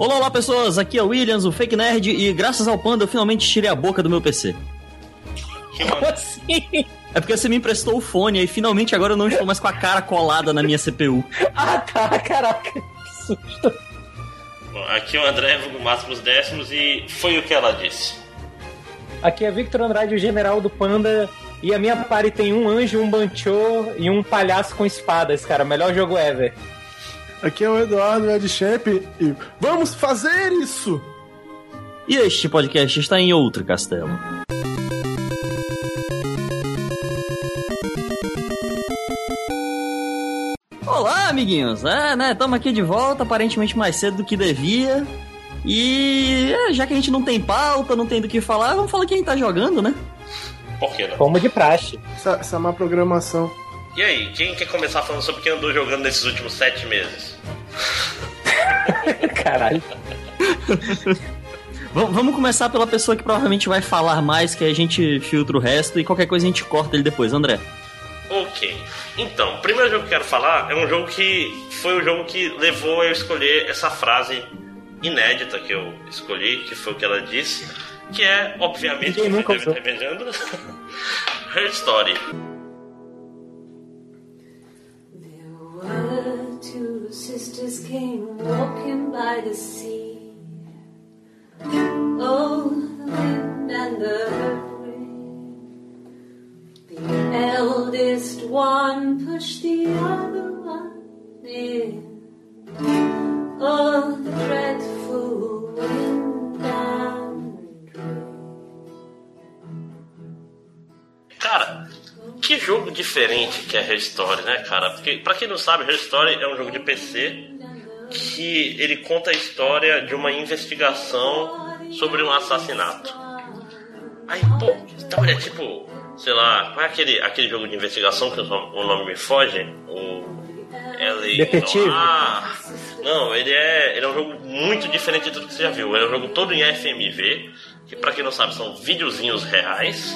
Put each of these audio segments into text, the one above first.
Olá, olá pessoas, aqui é o Williams, o Fake Nerd, e graças ao Panda eu finalmente tirei a boca do meu PC. Como assim? É porque você me emprestou o fone e finalmente agora eu não estou mais com a cara colada na minha CPU. ah tá, caraca, que susto. Bom, aqui é o André Vulgo Máximos Décimos e foi o que ela disse. Aqui é Victor Andrade, o general do Panda, e a minha party tem um anjo, um banchô e um palhaço com espadas, cara. Melhor jogo ever. Aqui é o Eduardo Ed Champ e vamos fazer isso! E este podcast está em outro castelo. Olá, amiguinhos! É, né? Estamos aqui de volta, aparentemente mais cedo do que devia. E é, já que a gente não tem pauta, não tem do que falar, vamos falar quem tá jogando, né? Por que não? Como de praxe. Essa, essa é má programação. E aí, quem quer começar falando sobre o que andou jogando nesses últimos sete meses? Caralho. Vamos começar pela pessoa que provavelmente vai falar mais, que a gente filtra o resto e qualquer coisa a gente corta ele depois, André. Ok. Então, o primeiro jogo que eu quero falar é um jogo que foi o jogo que levou a eu escolher essa frase inédita que eu escolhi, que foi o que ela disse, que é, obviamente, Ninguém que nunca deve estar Her Story. Two sisters came walking by the sea. Oh, the wind and the rain. The eldest one pushed the other one in. Oh, the dreadful wind and rain. Cara, que jogo diferente que é Her Story, né, cara? Porque, pra quem não sabe, Her Story é um jogo de PC que ele conta a história de uma investigação sobre um assassinato. Aí, pô, então ele é tipo, sei lá, qual é aquele, aquele jogo de investigação que o nome, o nome me foge? O Detetive. Ah, não, ele é, ele é um jogo muito diferente de tudo que você já viu. Ele é um jogo todo em FMV, que pra quem não sabe são videozinhos reais.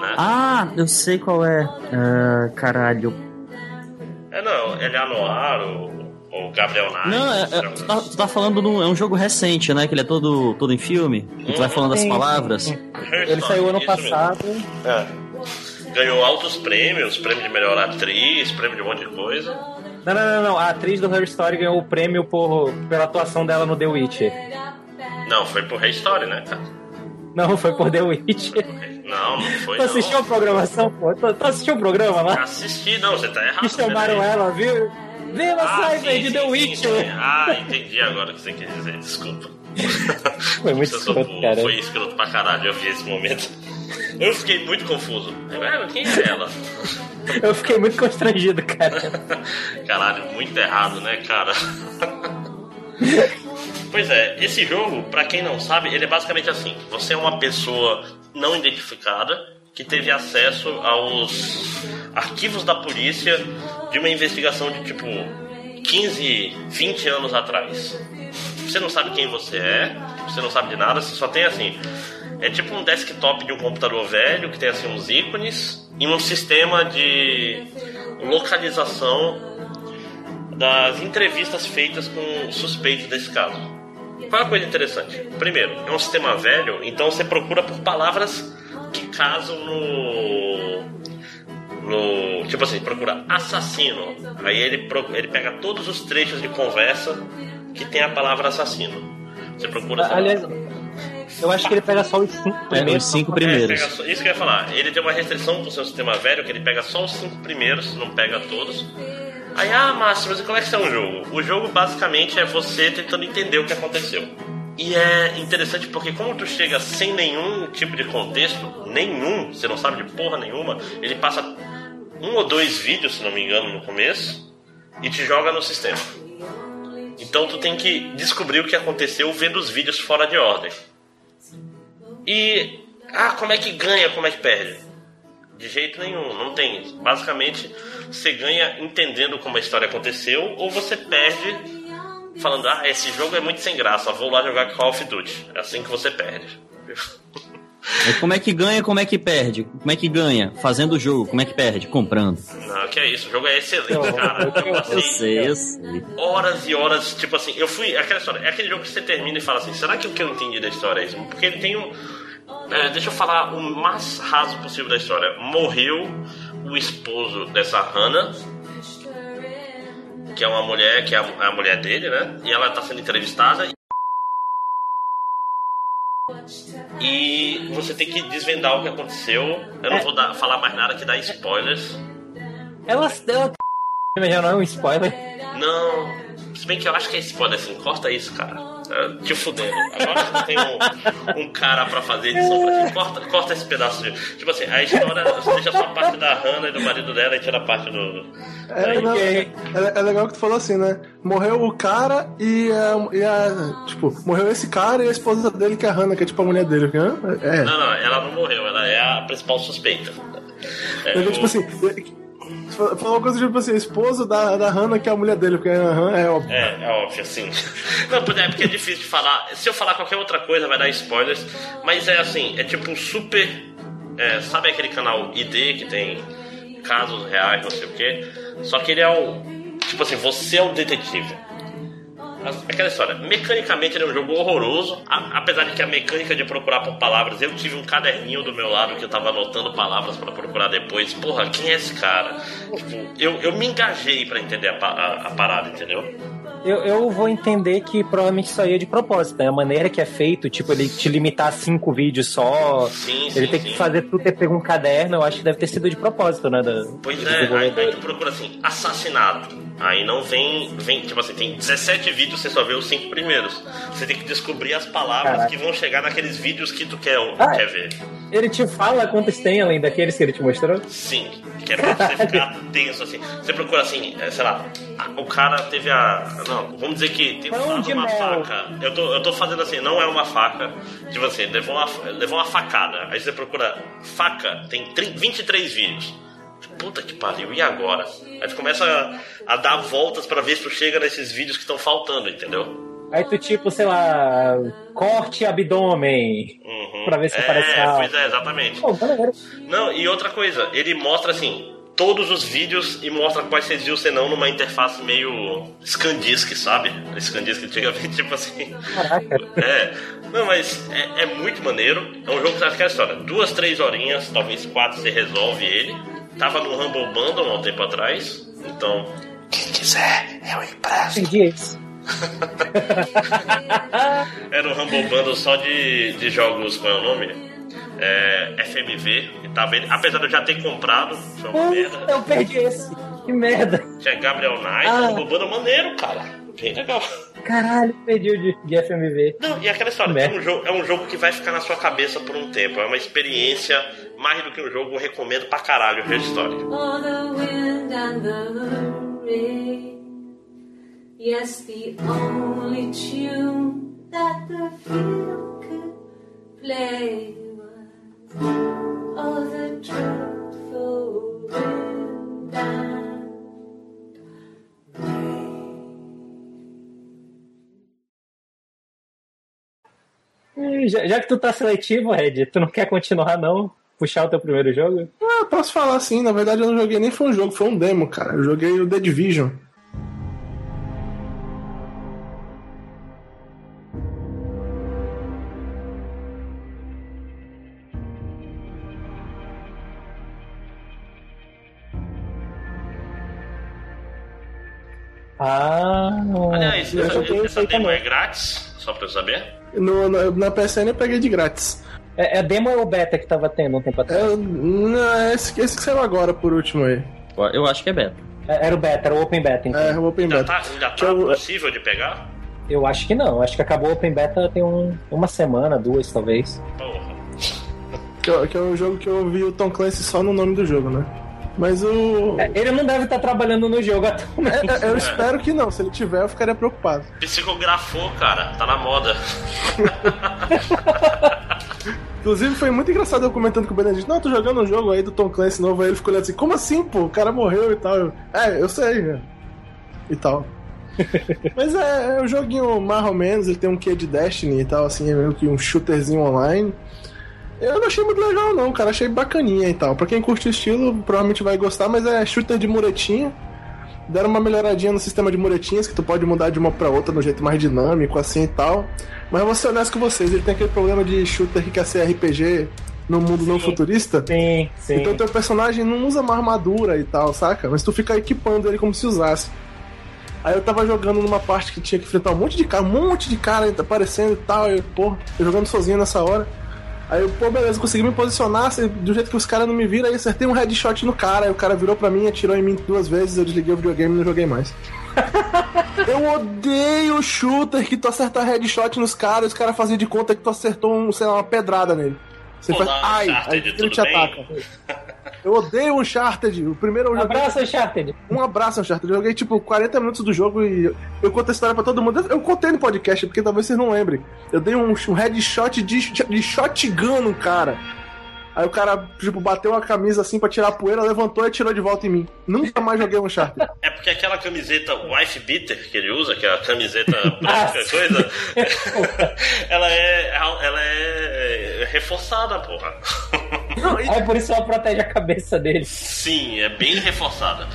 Né? Ah, eu sei qual é. Ah, caralho. É não, ele é Noir, o, o Gabriel Knight. Não, é, é, tu, tá, tu tá falando de um, é um jogo recente, né? Que ele é todo, todo em filme. E tu vai falando as palavras. sim, sim. Ele saiu ano Isso mesmo. passado. É. Ganhou altos prêmios, prêmio de melhor atriz, prêmio de um monte de coisa. Não, não, não, não. A atriz do Her Story ganhou o prêmio por, pela atuação dela no The Witcher. Não, foi por Rei Story, né, cara? Não, foi por The Witcher. Não, não foi Tu assistiu a programação, pô? Tu, tu assistiu o programa lá? Assisti, não, você tá errado. Que chamaram peraí. ela, viu? Viva Ah, Cyber sim, de The Witcher! Ah, entendi agora o que você quer dizer, desculpa. Foi muito escroto, cara. Foi escroto pra caralho, eu vi esse momento. Eu fiquei muito confuso. Ué, quem é ela? Eu fiquei muito constrangido, cara. Caralho, muito errado, né, cara? pois é, esse jogo, pra quem não sabe, ele é basicamente assim: você é uma pessoa não identificada que teve acesso aos arquivos da polícia de uma investigação de tipo 15, 20 anos atrás. Você não sabe quem você é, você não sabe de nada, você só tem assim. É tipo um desktop de um computador velho que tem assim uns ícones e um sistema de localização das entrevistas feitas com suspeitos desse caso. Qual é a coisa interessante? Primeiro, é um sistema velho, então você procura por palavras que casam no. no tipo assim, procura assassino. Aí ele, pro- ele pega todos os trechos de conversa que tem a palavra assassino. Você procura. Aliás, eu acho que ele pega só os cinco É, primeiros. os cinco é, primeiros. pega só- isso que eu ia falar. Ele tem uma restrição pro seu sistema velho, que ele pega só os cinco primeiros, não pega todos. Aí, ah, Márcio, mas como é que é um jogo? O jogo basicamente é você tentando entender o que aconteceu. E é interessante porque como tu chega sem nenhum tipo de contexto, nenhum, você não sabe de porra nenhuma, ele passa um ou dois vídeos, se não me engano, no começo, e te joga no sistema. Então tu tem que descobrir o que aconteceu vendo os vídeos fora de ordem. E ah, como é que ganha, como é que perde? De jeito nenhum, não tem. Basicamente, você ganha entendendo como a história aconteceu, ou você perde falando, ah, esse jogo é muito sem graça, vou lá jogar Call of Duty. É assim que você perde. Aí como é que ganha, como é que perde? Como é que ganha? Fazendo o jogo. Como é que perde? Comprando. Não, que é isso, o jogo é excelente, cara. Eu Eu passei sei, eu sei. horas e horas, tipo assim, eu fui. Aquela história, é aquele jogo que você termina e fala assim, será que o que eu entendi da história é isso? Porque ele tem um. é, deixa eu falar o mais raso possível da história. Morreu o esposo dessa Hannah, que é uma mulher, que é a, a mulher dele, né? E ela tá sendo entrevistada. E você tem que desvendar o que aconteceu. Eu não vou dar- falar mais nada que dá spoilers. Ela, ela já não é um spoiler. Não. Se bem que eu acho que é spoiler assim, corta isso, cara. É, Te fudendo. Agora você tem um, um cara pra fazer edição pra ti. Corta, corta esse pedaço de. Tipo assim, a história você deixa só a parte da Hannah e do marido dela e tira a parte do. É, não, é, é legal que tu falou assim, né? Morreu o cara e a, e a- Tipo, morreu esse cara e a esposa dele, que é a Hannah, que é tipo a mulher dele. É. Não, não, ela não morreu, ela é a principal suspeita. É, É, o- tipo assim. É- Falou uma coisa tipo assim, esposo da, da Hannah, que é a mulher dele, porque aham, é óbvio. É, é óbvio, assim. Não, é porque é difícil de falar. Se eu falar qualquer outra coisa, vai dar spoilers. Mas é assim, é tipo um super. é, sabe aquele canal ID que tem casos reais, não sei o quê? Só que ele é o. Tipo assim, você é o detetive. As- Aquela história, mecanicamente ele é um jogo horroroso, a- apesar de que a mecânica de procurar por palavras, eu tive um caderninho do meu lado que eu tava anotando palavras pra procurar depois. Porra, quem é esse cara? Tipo, eu, eu me engajei pra entender a, a- a parada, entendeu? Eu, eu vou entender que provavelmente isso aí é de propósito, né? A maneira que é feito, tipo, ele te limitar a cinco vídeos só. Sim, ele sim, tem sim. que fazer tudo ter pego um caderno, eu acho que deve ter sido de propósito, né? Da, Pois é, aí, aí tu procura assim, assassinato. Aí não vem, vem, tipo assim, tem 17 vídeos, você só vê os cinco primeiros. Você tem que descobrir as palavras Caraca. que vão chegar naqueles vídeos que tu quer, Ah. quer ver. Ele te fala quantos tem além daqueles que ele te mostrou? Sim, que é pra você ficar tenso assim. Você procura assim, é, sei lá, o cara teve a. Não, vamos dizer que tem Pão de uma mel. faca. Eu tô, eu tô fazendo assim, não é uma faca. Tipo assim, levou uma, levou uma facada. Aí você procura faca, tem 30, 23 vídeos. Puta que pariu, e agora? Aí tu começa a, a dar voltas pra ver se tu chega nesses vídeos que estão faltando, entendeu? Aí tu, tipo, sei lá, corte abdômen. Uhum. Pra ver se é, aparece. Pois é, exatamente. Pô, galera. Não, e outra coisa, ele mostra assim todos os vídeos e mostra quais vocês viram, senão numa interface meio Scandisk, sabe? Scandisk antigamente, tipo assim. Caraca. É, não, mas é, é muito maneiro. É um jogo que você aquela história. Duas, três horinhas, talvez quatro, você resolve ele. Tava no Humble Bundle há um tempo atrás. Então, quem quiser, eu empresto. Perdi esse. Era um Humble Bundle só de, de jogos, qual é o nome? É, FMV. E tava ele, apesar de eu já ter comprado, foi uma merda. Eu perdi esse. Que merda. Tinha Gabriel Knight, Ah. um Humble Bundle maneiro, cara. Bem legal. Caralho, perdi o de, de FMV. Não, e aquela história, é um, jogo, é um jogo que vai ficar na sua cabeça por um tempo. É uma experiência, mais do que um jogo, eu recomendo pra caralho ver a história. The wind and the rain. Yes, the only tune that the field could play Já, já que tu tá seletivo, Red, tu não quer continuar não? Puxar o teu primeiro jogo? Ah, posso falar assim, na verdade eu não joguei nem foi um jogo, foi um demo, cara. Eu joguei o The Division. Eu essa, esse essa demo também. é grátis, só pra eu saber. No, na, na PSN eu peguei de grátis. É, é demo ou beta que tava tendo um tempo atrás? É, não, é esse, esse que saiu agora por último aí. Eu acho que é beta. É, Era o beta, era o Open Beta, então. É, o Open Ainda Beta. tá, ainda Que tá eu- possível de pegar? Eu acho que não, acho que acabou o Open Beta tem um, uma semana, duas talvez. Porra. Que, é- que é um jogo que eu vi o Tom Clancy só no nome do jogo, né? Mas o. É, Ele não deve estar trabalhando no jogo atualmente. É, é, eu espero que não. Se ele tiver, eu ficaria preocupado. Psicografou, cara, tá na moda. Inclusive, foi muito engraçado eu comentando com o Benedito. Não, eu tô jogando um jogo aí do Tom Clancy novo. Aí ele ficou olhando assim: Como assim, pô? O cara morreu e tal. Eu, é, eu sei, né? E tal. Mas é, é um joguinho mais ou menos. Ele tem um quê de Destiny e tal, assim. É meio que um shooterzinho online. Eu não achei muito legal, não, cara. Achei bacaninha e tal. Pra quem curte o estilo, provavelmente vai gostar, mas é shooter de muretinha. Deram uma melhoradinha no sistema de muretinhas, que tu pode mudar de uma pra outra no jeito mais dinâmico, assim e tal. Mas eu vou ser honesto com vocês, ele tem aquele problema de shooter que quer ser RPG no mundo não futurista. Sim, sim. Então teu personagem não usa uma armadura e tal, saca? Mas tu fica equipando ele como se usasse. Aí eu tava jogando numa parte que tinha que enfrentar um monte de cara, um monte de cara aparecendo e tal. E, pô, eu jogando sozinho nessa hora. Aí eu, pô, beleza, consegui me posicionar do jeito que os caras não me viram, aí acertei um headshot no cara, aí o cara virou pra mim, atirou em mim duas vezes, eu desliguei o videogame e não joguei mais. eu odeio shooter que tu acerta headshot nos caras e os caras fazem de conta que tu acertou um, sei lá, uma pedrada nele. Você faz, Olá, ai, Uncharted, aí ele te bem? ataca. Eu odeio o Uncharted. O primeiro eu Um joguei- abraço, Uncharted. um abraço, Uncharted. Eu joguei tipo 40 minutos do jogo e eu conto a história pra todo mundo. Eu contei no podcast, porque talvez vocês não lembrem. Eu dei um, um headshot de, de shotgun no cara. Aí o cara, tipo, bateu a camisa assim pra tirar a poeira, levantou e tirou de volta em mim. Nunca mais joguei um Uncharted. É porque aquela camiseta wife beater que ele usa, que é a camiseta branca, coisa, ela é, ela é reforçada, porra. Não, e- Aí por isso ela protege a cabeça dele. Sim, é bem reforçada.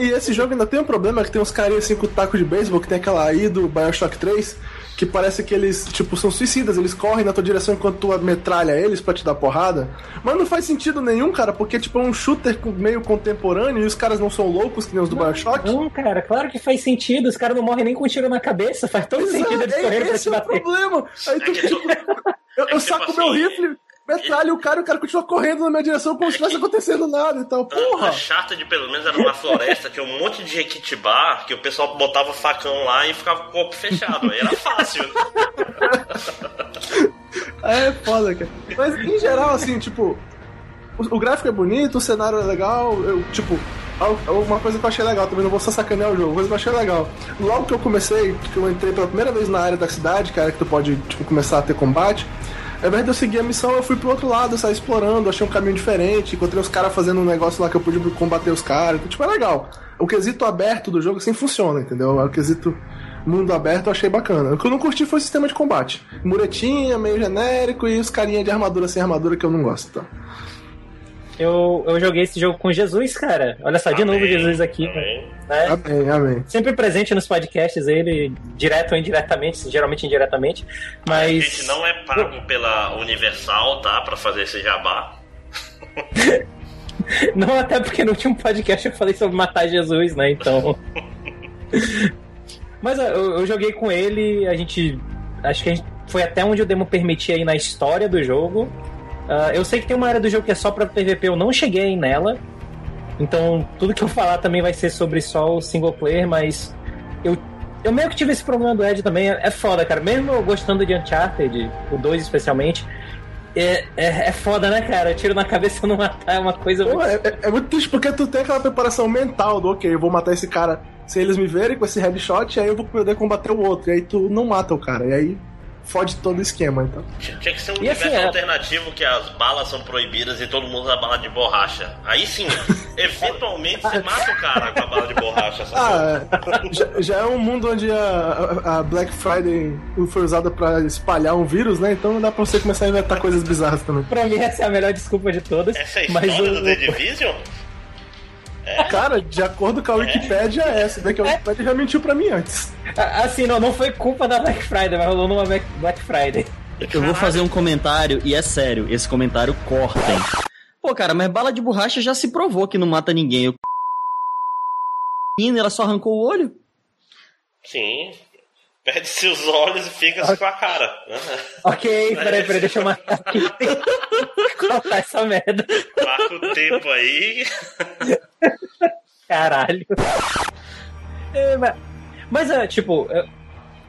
E esse jogo ainda tem um problema que tem uns carinhas assim com taco de beisebol, que tem aquela aí do Bioshock 3, que parece que eles, tipo, são suicidas, eles correm na tua direção enquanto tu metralha eles pra te dar porrada. Mas não faz sentido nenhum, cara, porque tipo, é um shooter meio contemporâneo e os caras não são loucos que nem os do Bioshock. Não, cara, claro que faz sentido. Os caras não morrem nem com um tiro na cabeça. Faz todo sentido eles Exato, correrem pra esse te é o bater. problema. Aí tu, É que- tipo, eu, é eu tipo saco meu assim, rifle, metralho o cara e o cara continua correndo na minha direção como se estivesse acontecendo nada e tal. Porra! A chata de pelo menos era uma floresta, tinha um monte de jequitibá, que o pessoal botava facão lá e ficava com o corpo fechado. Aí era fácil. É foda, cara. Mas em geral, assim, tipo, o, o gráfico é bonito, o cenário é legal, eu, tipo, uma coisa que eu achei legal, também não vou só sacanear o jogo, uma coisa que eu achei legal. Logo que eu comecei, que eu entrei pela primeira vez na área da cidade, cara, que tu pode, tipo, começar a ter combate. Ao invés de eu seguir a missão, eu fui pro outro lado, saí explorando, achei um caminho diferente, encontrei os caras fazendo um negócio lá que eu pude combater os caras, então, tipo, é legal. O quesito aberto do jogo assim funciona, entendeu? O quesito mundo aberto eu achei bacana. O que eu não curti foi o sistema de combate. Muretinha, meio genérico e os carinha de armadura sem armadura que eu não gosto. Tá? Eu, eu joguei esse jogo com Jesus, cara. Olha só, de novo Jesus aqui. amém. Né? Amém, amém. Sempre presente nos podcasts, ele, direto ou indiretamente, geralmente indiretamente. A Mas. gente não é pago pela Universal, tá? Pra fazer esse jabá. Não, até porque no último podcast eu falei sobre matar Jesus, né? Então. Mas eu, eu joguei com ele, a gente. Acho que a gente foi até onde o demo permitia aí na história do jogo. Ah, eu sei que tem uma área do jogo que é só pra PVP, eu não cheguei aí nela. Então, tudo que eu falar também vai ser sobre só o single player, mas eu, eu meio que tive esse problema do Ed também. É, é foda, cara. Mesmo eu gostando de Uncharted, o 2 especialmente, é, é, é foda, né, cara? Tiro na cabeça e não matar é uma coisa Pô, muito. é, é- muito triste porque tu tem aquela preparação mental do ok, eu vou matar esse cara sem eles me verem com esse headshot, aí eu vou poder combater o outro. E aí tu não mata o cara. E aí fode todo o esquema, então. Tinha que ser um E universo assim, é- alternativo que as balas são proibidas e todo mundo usa bala de borracha. Aí sim, eventualmente você mata o cara com a bala de borracha. Ah, é. já, já é um mundo onde a, a- a Black Friday foi usada pra espalhar um vírus, né? Então dá pra você começar a inventar coisas bizarras também. Pra mim, essa é a melhor desculpa de todas. Essa é a mas história o, do The Division? Cara, de acordo com a Wikipédia, é essa. Daí que a Wikipédia já mentiu pra mim antes. assim, não, não foi culpa da Black Friday, mas rolou numa Black Friday. Eu vou fazer um comentário, e é sério, esse comentário cortem. Pô, cara, mas bala de borracha já se provou que não mata ninguém. O ela só arrancou o olho? Sim. Perde seus olhos e fica com a cara. Ok, peraí, peraí, deixa eu matar aqui. Cortar essa merda. Marca o tempo aí. Caralho. É, mas, mas, é, tipo, é,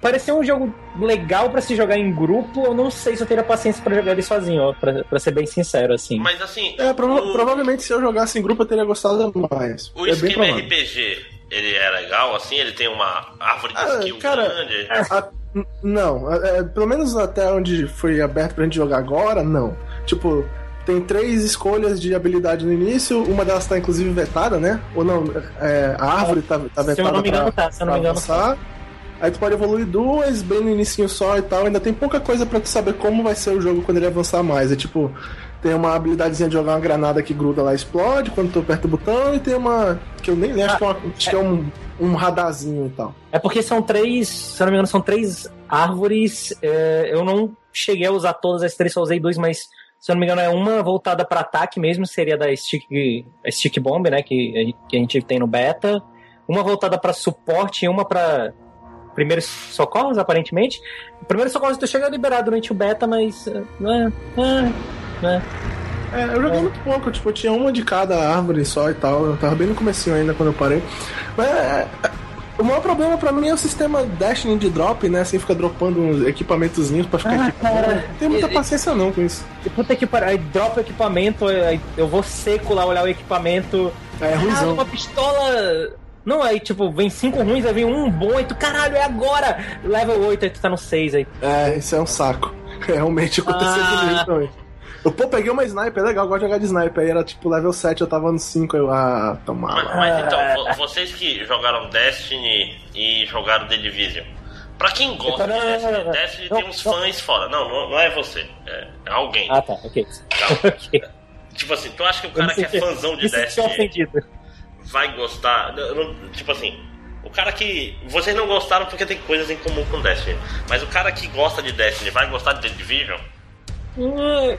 pareceu um jogo legal pra se jogar em grupo. Eu não sei se eu teria paciência pra jogar ele sozinho, ó, pra, pra ser bem sincero, assim. Mas assim, É, prova- o, provavelmente se eu jogasse em grupo eu teria gostado mais. o é esquema. RPG, ele é legal, assim? Ele tem uma árvore de Ah, skill cara, grande? A- n- não, é, é, pelo menos até onde foi aberto pra gente jogar agora, não. Tipo, tem três escolhas de habilidade no início, uma delas tá inclusive vetada, né? Ou não, é, a árvore tá, tá vetada se eu não me engano, pra, tá. Se eu não me engano, tá. avançar. Aí tu pode evoluir duas, bem no inicinho só e tal. Ainda tem pouca coisa pra tu saber como vai ser o jogo quando ele avançar mais. É tipo, tem uma habilidadezinha de jogar uma granada que gruda lá e explode quando tu aperta o botão, e tem uma. que eu nem lembro, acho que é, uma- acho que é um, um radarzinho e tal. É porque são três, se eu não me engano, são três árvores. é, eu não cheguei a usar todas as três, só usei dois, mas se eu não me engano, é uma voltada para ataque mesmo, seria da Stick, Stick Bomb, né? Que, que a gente tem no beta. Uma voltada para suporte e uma para primeiros socorros, aparentemente. Primeiros socorros tu chega a liberar durante o beta, mas. é, é, é. É, eu joguei muito pouco, tipo, tinha uma de cada árvore só e tal. Eu tava bem no comecinho ainda quando eu parei. Mas é, é, o maior problema pra mim é o sistema Destiny de drop, né? Assim, fica dropando uns equipamentozinhos pra ficar Ah, equipando. cara. Não tem muita paciência não com isso. E Puta que pariu, aí dropa o equipamento, aí eu vou seco lá olhar o equipamento. É Ah, ruimzão. uma pistola. Não, aí tipo, vem cinco ruins, aí vem um bom, aí tu, caralho, é agora! Level 8, aí tu tá no 6 aí. É, isso é um saco. Realmente aconteceu Ah. comigo também. Eu, pô, peguei uma sniper, é legal, eu gosto de jogar de sniper. Aí era tipo level 7, eu tava no 5, eu, ah, tomar. Mas, mas então, vo- vocês que jogaram Destiny e jogaram The Division, pra quem gosta de Não, não, não, Destiny. Destiny Não, tem uns não. fãs fora. Não, não, é você, é, é alguém. Ah, tá, ok. Tá. ok. Tipo assim, tu acha que o cara que é fãzão de Destiny ofendido. Vai gostar? Não- Tipo assim, o cara que. Vocês não gostaram porque tem coisas em comum com Destiny. Mas o cara que gosta de Destiny vai gostar de The Division? Hum,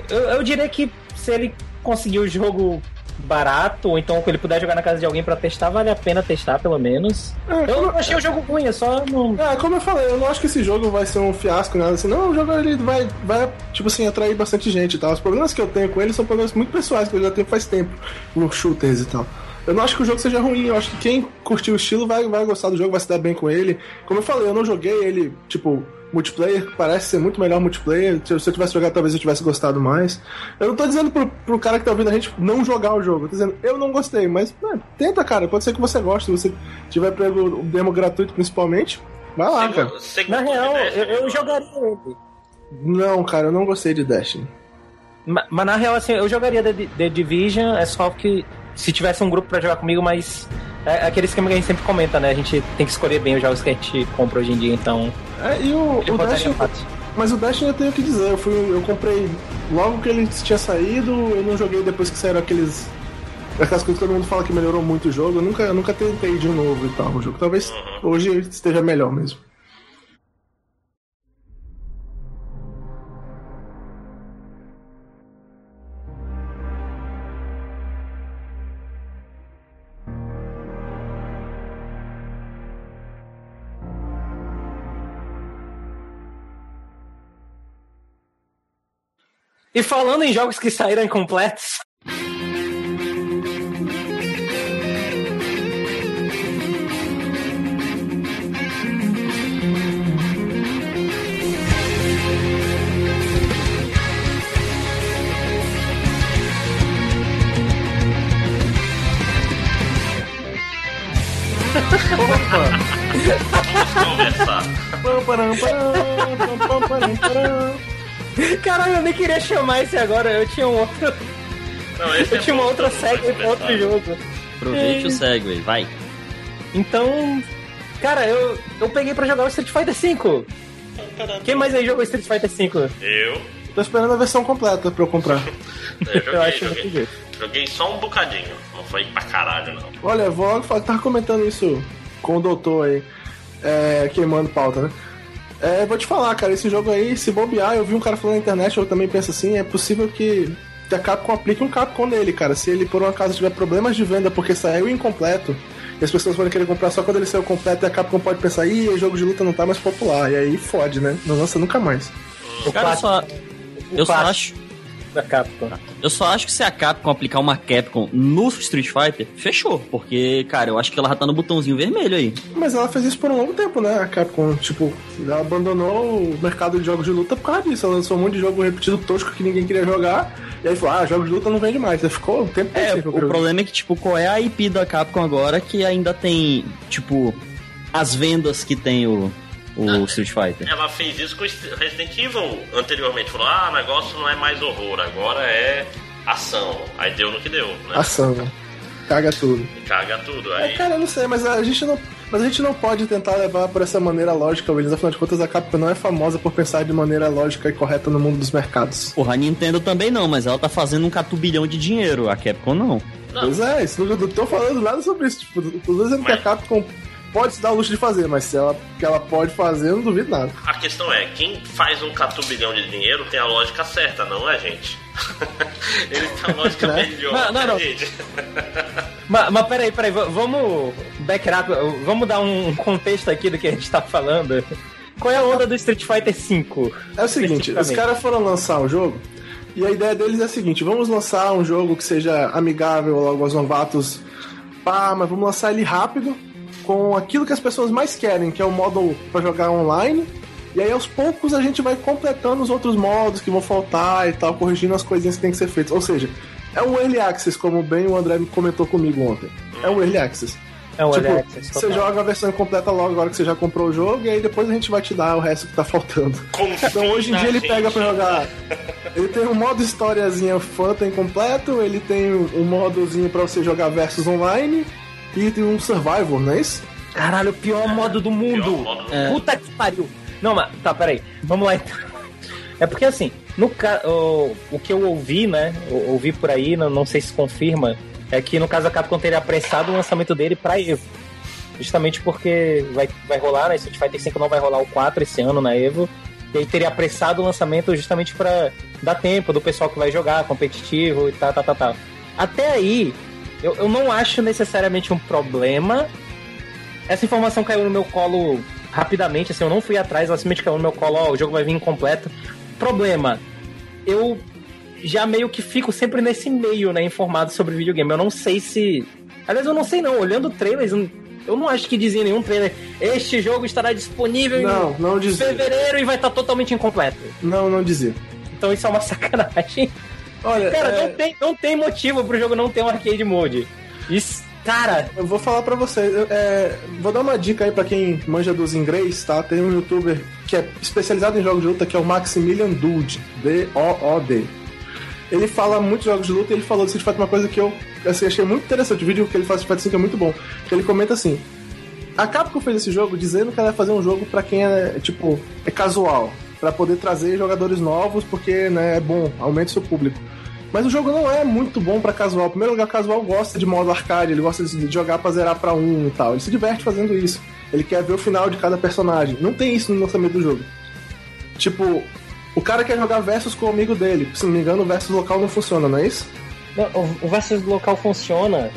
Eu, eu diria que se ele conseguir o jogo barato, ou então que ele puder jogar na casa de alguém pra testar, vale a pena testar pelo menos. É, Eu não achei o jogo ruim, eu só não. É, como eu falei, eu não acho que esse jogo vai ser um fiasco, nada assim. Não, o jogo ele vai, vai, tipo assim, atrair bastante gente e tal. Os problemas que eu tenho com ele são problemas muito pessoais, que eu já tenho faz tempo no shooters e tal. Eu não acho que o jogo seja ruim, eu acho que quem curtiu o estilo vai, vai gostar do jogo, vai se dar bem com ele. Como eu falei, eu não joguei ele, tipo, multiplayer, parece ser muito melhor multiplayer. Se eu tivesse jogado, talvez eu tivesse gostado mais. Eu não tô dizendo pro, pro cara que tá ouvindo a gente não jogar o jogo, eu tô dizendo, eu não gostei, mas né, tenta, cara, pode ser que você goste, se você tiver pego o demo gratuito principalmente, vai lá, cara. Na real, eu, eu jogaria ele. Não, cara, eu não gostei de Destiny. Ma- Mas, na real, assim, eu jogaria The, The Division, é só que se tivesse um grupo pra jogar comigo, mas é aquele esquema que a gente sempre comenta, né? A gente tem que escolher bem os jogos que a gente compra hoje em dia, então. É, e o, o Destiny, mas o Destiny eu tenho que dizer, eu fui, eu comprei logo que ele tinha saído, eu não joguei depois que saíram aqueles aquelas coisas que todo mundo fala que melhorou muito o jogo, eu nunca, eu nunca tentei de novo e tal o jogo. Talvez hoje esteja melhor mesmo. E falando em jogos que saíram incompletos. Conversar. Pam, param, Caralho, eu nem queria chamar esse agora, eu tinha um outro. Não, esse Eu é tinha uma outra série vai pra outro conversar. jogo. Aproveite o segue, vai. Então. Cara, eu, eu peguei pra jogar o Street Fighter V. Quem mais aí jogou Street Fighter V? Eu, Tô esperando a versão completa pra eu comprar. eu joguei, Eu acho joguei, muito justo. joguei só um bocadinho. Não foi pra caralho, não. Olha, vou logo falar, tava comentando isso com o doutor aí, é, queimando pauta, né? É, vou te falar, cara, esse jogo aí, se bobear, eu vi um cara falando na internet, eu também penso assim, é possível que, a Capcom aplique um Capcom nele, cara. Se ele por um acaso tiver problemas de venda porque saiu incompleto, e as pessoas forem querer comprar só quando ele saiu completo, e a Capcom pode pensar, ih, o jogo de luta não tá mais popular, e aí fode, né? Não lança nunca mais. O Cara, só, o eu só acho. Da Capcom. Eu só acho que se a Capcom aplicar uma Capcom no Street Fighter, fechou. Porque, cara, eu acho que ela já tá no botãozinho vermelho aí. Mas ela fez isso por um longo tempo, né? A Capcom, tipo, ela abandonou o mercado de jogos de luta por causa disso. Ela lançou um monte de jogo repetido tosco que ninguém queria jogar. E aí falou, ah, jogos de luta não vende mais. Aí ficou um tempo É, o problema é que, tipo, qual é a IP da Capcom agora que ainda tem, tipo, as vendas que tem o, o Street Fighter. Ela fez isso com Resident Evil anteriormente. Falou, ah, o negócio não é mais horror, agora é ação. Aí deu no que deu, né? Ação, né? Caga tudo. Caga tudo. É, Aí cara, eu não sei, mas a gente não. Mas a gente não pode tentar levar por essa maneira lógica, Williams. Afinal de contas, a Capcom não é famosa por pensar de maneira lógica e correta no mundo dos mercados. Porra, a Nintendo também não, mas ela tá fazendo um catubilhão de dinheiro. A Capcom não. Não, Pois é, isso, não, não tô falando nada sobre isso. Tipo, tô dizendo que a Mas- Capcom pode se dar o luxo de fazer, mas se ela, que ela pode fazer, eu não duvido nada. a questão é, quem faz um catubilhão de dinheiro tem a lógica certa, não é, gente? Ele tem a lógica Né? melhor, Não, não, né, não. gente? Mas, mas peraí, peraí, vamos back up, vamos dar um contexto aqui do que a gente tá falando. Qual é a onda do Street Fighter V? É o seguinte, os caras foram lançar o jogo e a ideia deles é a seguinte: vamos lançar um jogo que seja amigável logo aos novatos, pá, mas vamos lançar ele rápido, com aquilo que as pessoas mais querem, que é o modo pra jogar online. E aí aos poucos a gente vai completando os outros modos que vão faltar e tal, corrigindo as coisinhas que tem que ser feitas. Ou seja, é um early access, como bem o André comentou comigo ontem. É um early access. É um Tipo, early access, você total. joga a versão completa logo agora que você já comprou o jogo, e aí depois a gente vai te dar o resto que tá faltando. Confia Então hoje em dia ele gente. pega pra jogar. Ele tem um modo historiazinha Phantom completo, ele tem um modozinho pra você jogar versus online e tem um survival, não é isso? Caralho, o pior modo do mundo. Modo do É. Puta que pariu. Não, mas tá, peraí. Vamos lá então. É porque assim, no ca... o, o que eu ouvi, né? eu Ouvi por aí, não, não sei se confirma, é que no caso a Capcom teria apressado o lançamento dele pra Evo. Justamente porque vai, vai rolar, né? Street Fighter 5 não vai rolar o 4 esse ano na Evo. E aí teria apressado o lançamento justamente pra dar tempo do pessoal que vai jogar, competitivo e tal, tal, tal, tal. Até aí, eu, eu não acho necessariamente um problema. Essa informação caiu no meu colo rapidamente, assim, eu não fui atrás, ela simplesmente caiu no meu colo, ó, o jogo vai vir incompleto. Problema, eu já meio que fico sempre nesse meio, né, informado sobre videogame. Eu não sei se. Aliás, eu não sei não, olhando trailers, eu- não acho que dizia nenhum trailer. Este jogo estará disponível Não, não em dizia. fevereiro e vai estar totalmente incompleto. Não, não dizia. Então isso é uma sacanagem. Olha, Cara, é, não, tem, não tem motivo pro jogo não ter um arcade mode. Isso, cara, eu vou falar pra vocês. eu, é, vou dar uma dica aí pra quem manja dos inglês, tá? Tem um youtuber que é especializado em jogos de luta, que é o Maximilian Dude. D-O-O-D. Ele fala muito de jogos de luta e ele falou de Street Fighter uma coisa que eu assim, achei muito interessante. O vídeo que ele faz de Street Fighter 5 é muito bom. Que ele comenta assim: A Capcom fez esse jogo dizendo que ela ia fazer um jogo pra quem é, tipo, é casual. Pra poder trazer jogadores novos, porque né, é bom, aumenta o seu público. Mas o jogo não é muito bom pra casual. Em primeiro lugar, o casual gosta de modo arcade, ele gosta de jogar pra zerar pra um e tal. Ele se diverte fazendo isso. Ele quer ver o final de cada personagem. Não tem isso no lançamento do jogo. Tipo, o cara quer jogar versus com o amigo dele. Se não me engano, o versus local não funciona, não é isso? Não, o versus local funciona,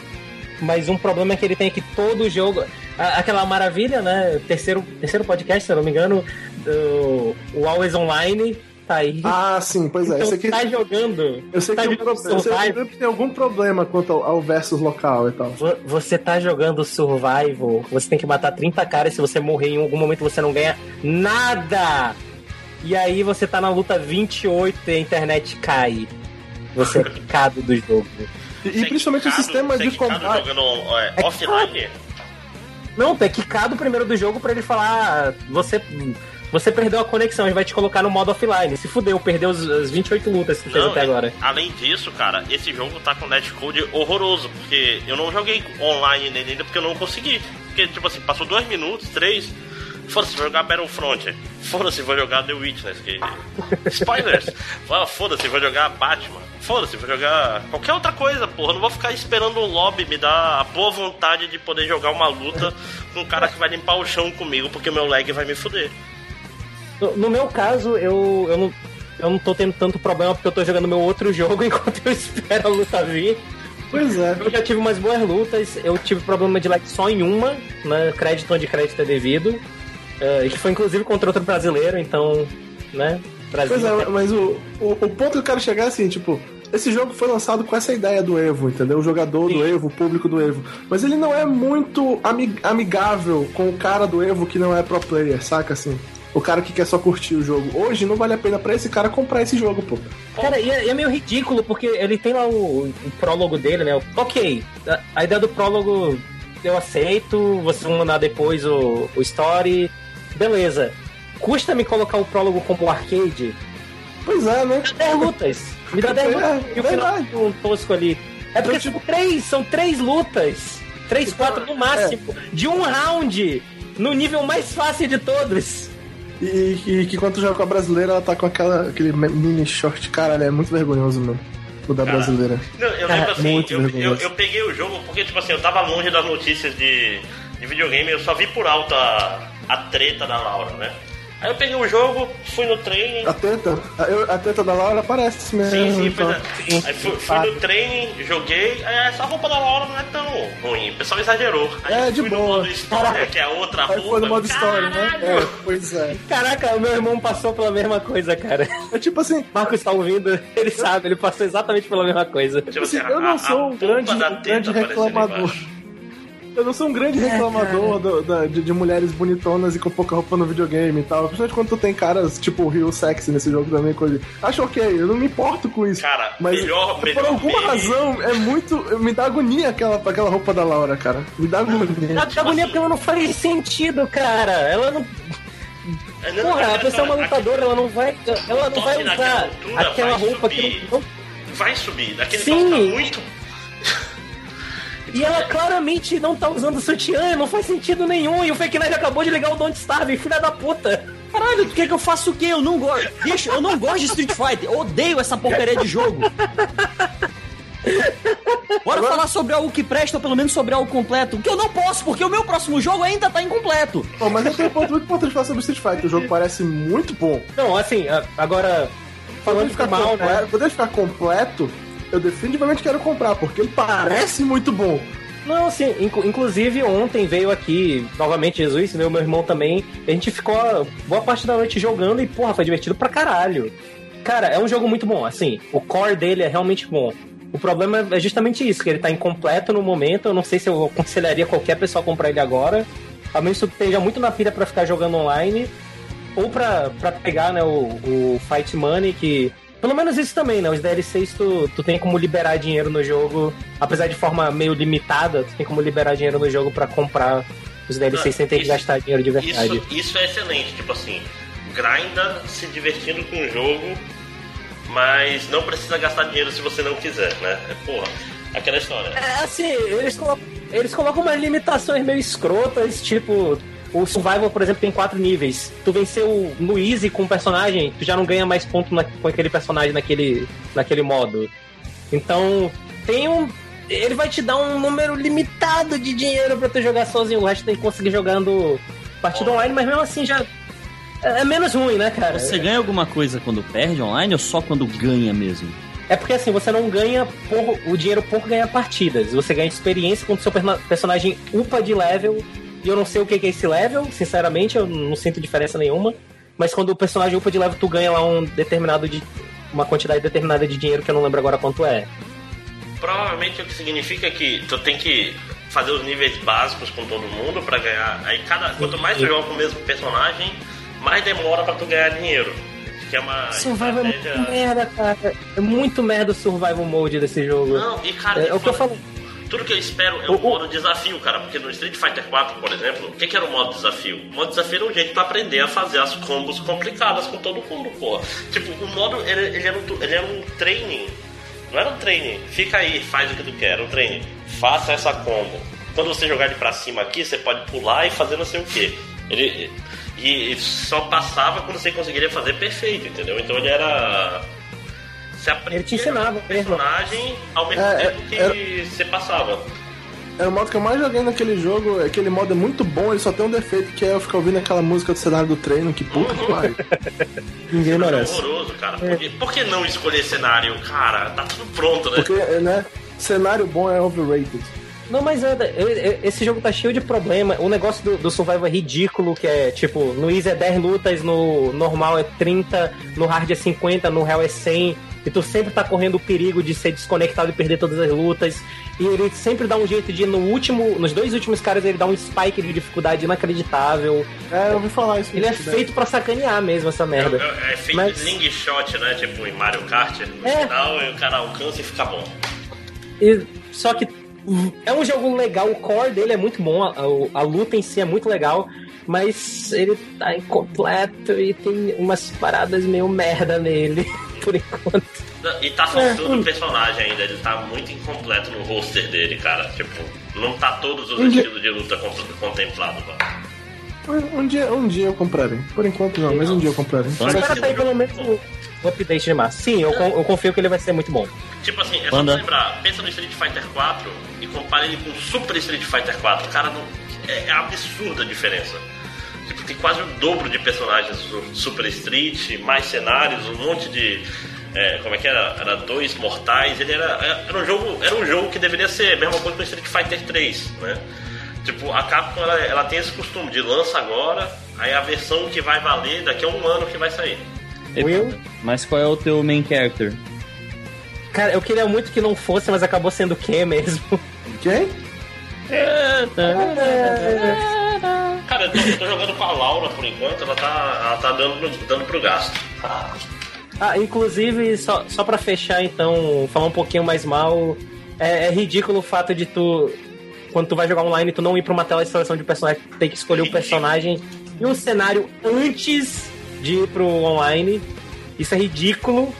mas um problema é que ele tem que todo jogo. Aquela maravilha, né? Terceiro, terceiro podcast, se eu não me engano, do, o Always Online tá aí. Ah, sim, pois é. então Esse aqui, tá jogando. eu sei que tá tem, jogando problema, eu sei que tem algum problema quanto ao, ao versus local e tal. Vo- Você tá jogando Survival, você tem que matar 30 caras, se você morrer em algum momento você não ganha nada! E aí você tá na luta 28 e a internet cai. Você é picado do jogo. E, e Você é principalmente o sistema você é de quicado combate. jogando é, É Não, tu é quicado primeiro do jogo pra ele falar. "Ah, Você, você perdeu a conexão, gente vai te colocar no modo offline. Se fudeu, perdeu as 28 lutas que tu fez até agora. Além disso, cara, esse jogo tá com netcode horroroso, porque eu não joguei online nele ainda porque eu não consegui. Porque, tipo assim, passou dois minutos, três. Foda-se, vou jogar Battlefront. Foda-se, vou jogar The Witness. Que... Spoilers! Foda-se, vou jogar Batman. Foda-se, vou jogar qualquer outra coisa, porra. Não vou ficar esperando o lobby me dar a boa vontade de poder jogar uma luta com um cara que vai limpar o chão comigo, porque meu lag vai me fuder. No, no meu caso, eu, eu, não, eu não tô tendo tanto problema porque eu tô jogando meu outro jogo enquanto eu espero a luta vir. Pois é. Eu já tive umas boas lutas, eu tive problema de lag só em uma, né? Crédito onde crédito é devido. Eh, que foi inclusive contra outro brasileiro, então, né? Brasil. Pois é, mas o, o, o ponto que eu quero chegar é assim, tipo, esse jogo foi lançado com essa ideia do Evo, entendeu? O jogador do Sim. Evo, o público do Evo. Mas ele não é muito ami- amigável com o cara do Evo que não é pro player, saca assim? O cara que quer só curtir o jogo. Hoje não vale a pena pra esse cara comprar esse jogo, pô. Cara, e é, é meio ridículo, porque ele tem lá o, o prólogo dele, né? Ok, a, a ideia do prólogo eu aceito, vocês vão mandar depois o, o story, beleza. Custa me colocar o prólogo como arcade? Pois é, né? Me dá 10 lutas. Me dá 10 É, lutas. E o final de um tosco ali. É porque tipo- são três, são três lutas. 3, 4 no máximo, de um round, no nível mais fácil de todos. E, e que quando tu joga com a brasileira, ela tá com aquela, aquele mini short. Caralho, é muito vergonhoso, mano. O da Cara, brasileira. Não, eu Cara, lembro assim, muito eu, eu, vergonhoso. eu peguei o jogo porque, tipo assim, eu tava longe das notícias de, de videogame, eu só vi por alto a, treta da Laura, né? Aí eu peguei o jogo, fui no training. A teta, a, eu- a teta da Laura aparece mesmo. Sim, sim, então. pois é. Aí fui, fui no training, joguei, aí essa roupa da Laura não é tão ruim, o pessoal exagerou. Aí É, eu de fui boa. no modo história, que é a outra Aí roupa. foi no modo história, né? É, pois é. Caraca, o meu irmão passou pela mesma coisa, cara. É tipo assim, Marcos tá ouvindo, ele sabe, ele passou exatamente pela mesma coisa. Tipo assim, assim, eu não sou um grande, grande reclamador. Eu não sou um grande reclamador do- da- de, de mulheres bonitonas e com pouca roupa no videogame e tal. Principalmente quando tu tem caras tipo o Rio Sexy nesse jogo também. Coisa. Acho ok, eu não me importo com isso. Cara, Mas melhor- por melhor alguma meme. razão, é muito. Me dá agonia aquela, aquela roupa da Laura, cara. Me dá agonia. Tá tá bonito porque ela não faz sentido, cara. Ela não. É, não, Porra, não, a pessoa é uma lutadora, ela não vai. Ela não vai usar altura aquela vai roupa subir. que não. Vai subir. Daquele Sim. Sim. tá muito. E ela claramente não tá usando sutiã, não faz sentido nenhum. E o Fake Nerd acabou de ligar o Don't Starve, filha da puta. Caralho, tu quer que eu faça o quê? Eu não gosto. Bicho, eu não gosto de Street Fighter. Eu odeio essa porcaria de jogo. Bora falar sobre algo que presta, ou pelo menos sobre algo completo. Que eu não posso, porque o meu próximo jogo ainda tá incompleto. Pô, mas eu tenho um ponto muito importante falar sobre Street Fighter. O jogo parece muito bom. Não, assim, agora. Falando de ficar, mal, completo, né? quando ele ficar completo, eu definitivamente quero comprar, porque ele parece muito bom. Não, incu- inclusive ontem veio aqui, novamente, Jesus, meu, meu irmão também. A gente ficou boa parte da noite jogando e, porra, foi divertido pra caralho. Cara, é um jogo muito bom, assim, o core dele é realmente bom. O problema é justamente isso, que ele tá incompleto no momento. Eu não sei se eu aconselharia qualquer pessoa a comprar ele agora. A menos que esteja muito na pilha pra ficar jogando online. Ou pra, pra pegar, né, o, o Fight Money, que. Pelo menos isso também, né? Os DLCs tu, tu tem como liberar dinheiro no jogo, apesar de forma meio limitada, tu tem como liberar dinheiro no jogo pra comprar os DLCs Não, sem ter que isso- gastar dinheiro de verdade. Isso, isso é excelente. Tipo assim, grinda se divertindo com o jogo, mas não precisa gastar dinheiro se você não quiser, né? É, porra, aquela história. É, assim, eles colocam, eles colocam umas limitações meio escrotas, tipo, o Survival, por exemplo, tem quatro níveis. Tu venceu no Easy com um personagem, tu já não ganha mais ponto na- com aquele personagem naquele, naquele modo. Então, tem um. Ele vai te dar um número limitado de dinheiro pra tu jogar sozinho. O resto tem que conseguir jogando partida online, mas mesmo assim já. É é menos ruim, né, cara? Você ganha alguma coisa quando perde online ou só quando ganha mesmo? É porque assim, você não ganha por, o dinheiro por ganhar partidas. Você ganha experiência quando seu personagem upa de level. E eu não sei o que é esse level, sinceramente, eu não sinto diferença nenhuma. Mas quando o personagem upa de level, tu ganha lá um determinado de. uma quantidade determinada de dinheiro que eu não lembro agora quanto é. Provavelmente o que significa que tu tem que fazer os níveis básicos com todo mundo pra ganhar. Aí cada. Quanto mais tu joga com o mesmo personagem, mais demora pra tu ganhar dinheiro. Que é uma Survival é muito estratégia. merda, cara. É muito merda o survival mode desse jogo. Não, e cara, É, é o que eu falo. Tudo que eu espero é O- modo desafio, cara. Porque no Street Fighter 4, por exemplo, o que, que era o modo desafio? O modo desafio era um jeito pra aprender a fazer as combos complicadas com todo mundo, pô. Tipo, o modo, ele, ele, era um, ele era um training. Não era um training, fica aí, faz o que tu quer, era um training. Faça essa combo. Quando você jogar ele pra cima aqui, você pode pular e fazer não sei o que. Ele, e, e só passava quando você conseguiria fazer perfeito, entendeu? Então ele era. Você aprendia Ele te ensinava o mesmo. personagem ao mesmo É, tempo que era- você passava. É o modo que eu mais joguei naquele jogo. Aquele modo é muito bom, ele só tem um defeito que é eu ficar ouvindo aquela música do cenário do treino, que puta que pariu. Ninguém É merece. horroroso, cara. Por que, por que não escolher cenário? Cara, tá tudo pronto, né? Porque, né? Cenário bom é overrated. Não, mas é, é- é- esse jogo tá cheio de problema. O negócio do, do Survival é ridículo, que é tipo, no Easy é 10 lutas, no normal é 30, no hard é 50, no Hell é 100. E tu sempre tá correndo o perigo de ser desconectado e perder todas as lutas. E ele sempre dá um jeito de, no último, nos dois últimos caras, ele dá um spike de dificuldade inacreditável. É, eu ouvi falar isso. Ele é feito pra sacanear mesmo, essa merda. É, é feito Mas- sling shot, né? Tipo em Mario Kart. No É. final, o cara alcança e fica bom. E- só que é um jogo legal, o core dele é muito bom, a, a- a luta em si é muito legal, mas ele tá incompleto e tem umas paradas meio merda nele, por enquanto. E tá faltando personagem ainda, ele tá muito incompleto no roster dele, cara. Tipo, não tá todos os Um dia- estilos de luta con- contemplados, mano. Um, dia, um dia eu comprarei. Por enquanto não, mas um dia eu comprarei. Espera ser sair um pelo menos um update de massa. Sim, eu, eu confio que ele vai ser muito bom. Tipo assim, é só Manda. lembrar, pensa no Street Fighter 4 e compara ele com o Super Street Fighter 4. Cara, não, é, é absurda a diferença. Tem quase o dobro de personagens do Super Street, mais cenários, um monte de. é, como é que era? Era dois mortais. Ele era, era, um jogo, era um jogo que deveria ser a mesma coisa que o Street Fighter 3, né? Tipo, a Capcom ela, ela tem esse costume de lança agora, aí a versão que vai valer daqui a um ano que vai sair. Will? Mas qual é o teu main character? Cara, eu queria muito que não fosse, mas acabou sendo o Ken mesmo. Quem? Cara, eu tô, jogando com a Laura por enquanto, ela tá, ela tá dando, dando pro gasto. Ah, inclusive, só, só pra fechar então, falar um pouquinho mais mal, é, é ridículo o fato de tu, quando tu vai jogar online, tu não ir pra uma tela de seleção de personagem, tu tem que escolher o personagem e um cenário antes de ir pro online. Isso é ridículo,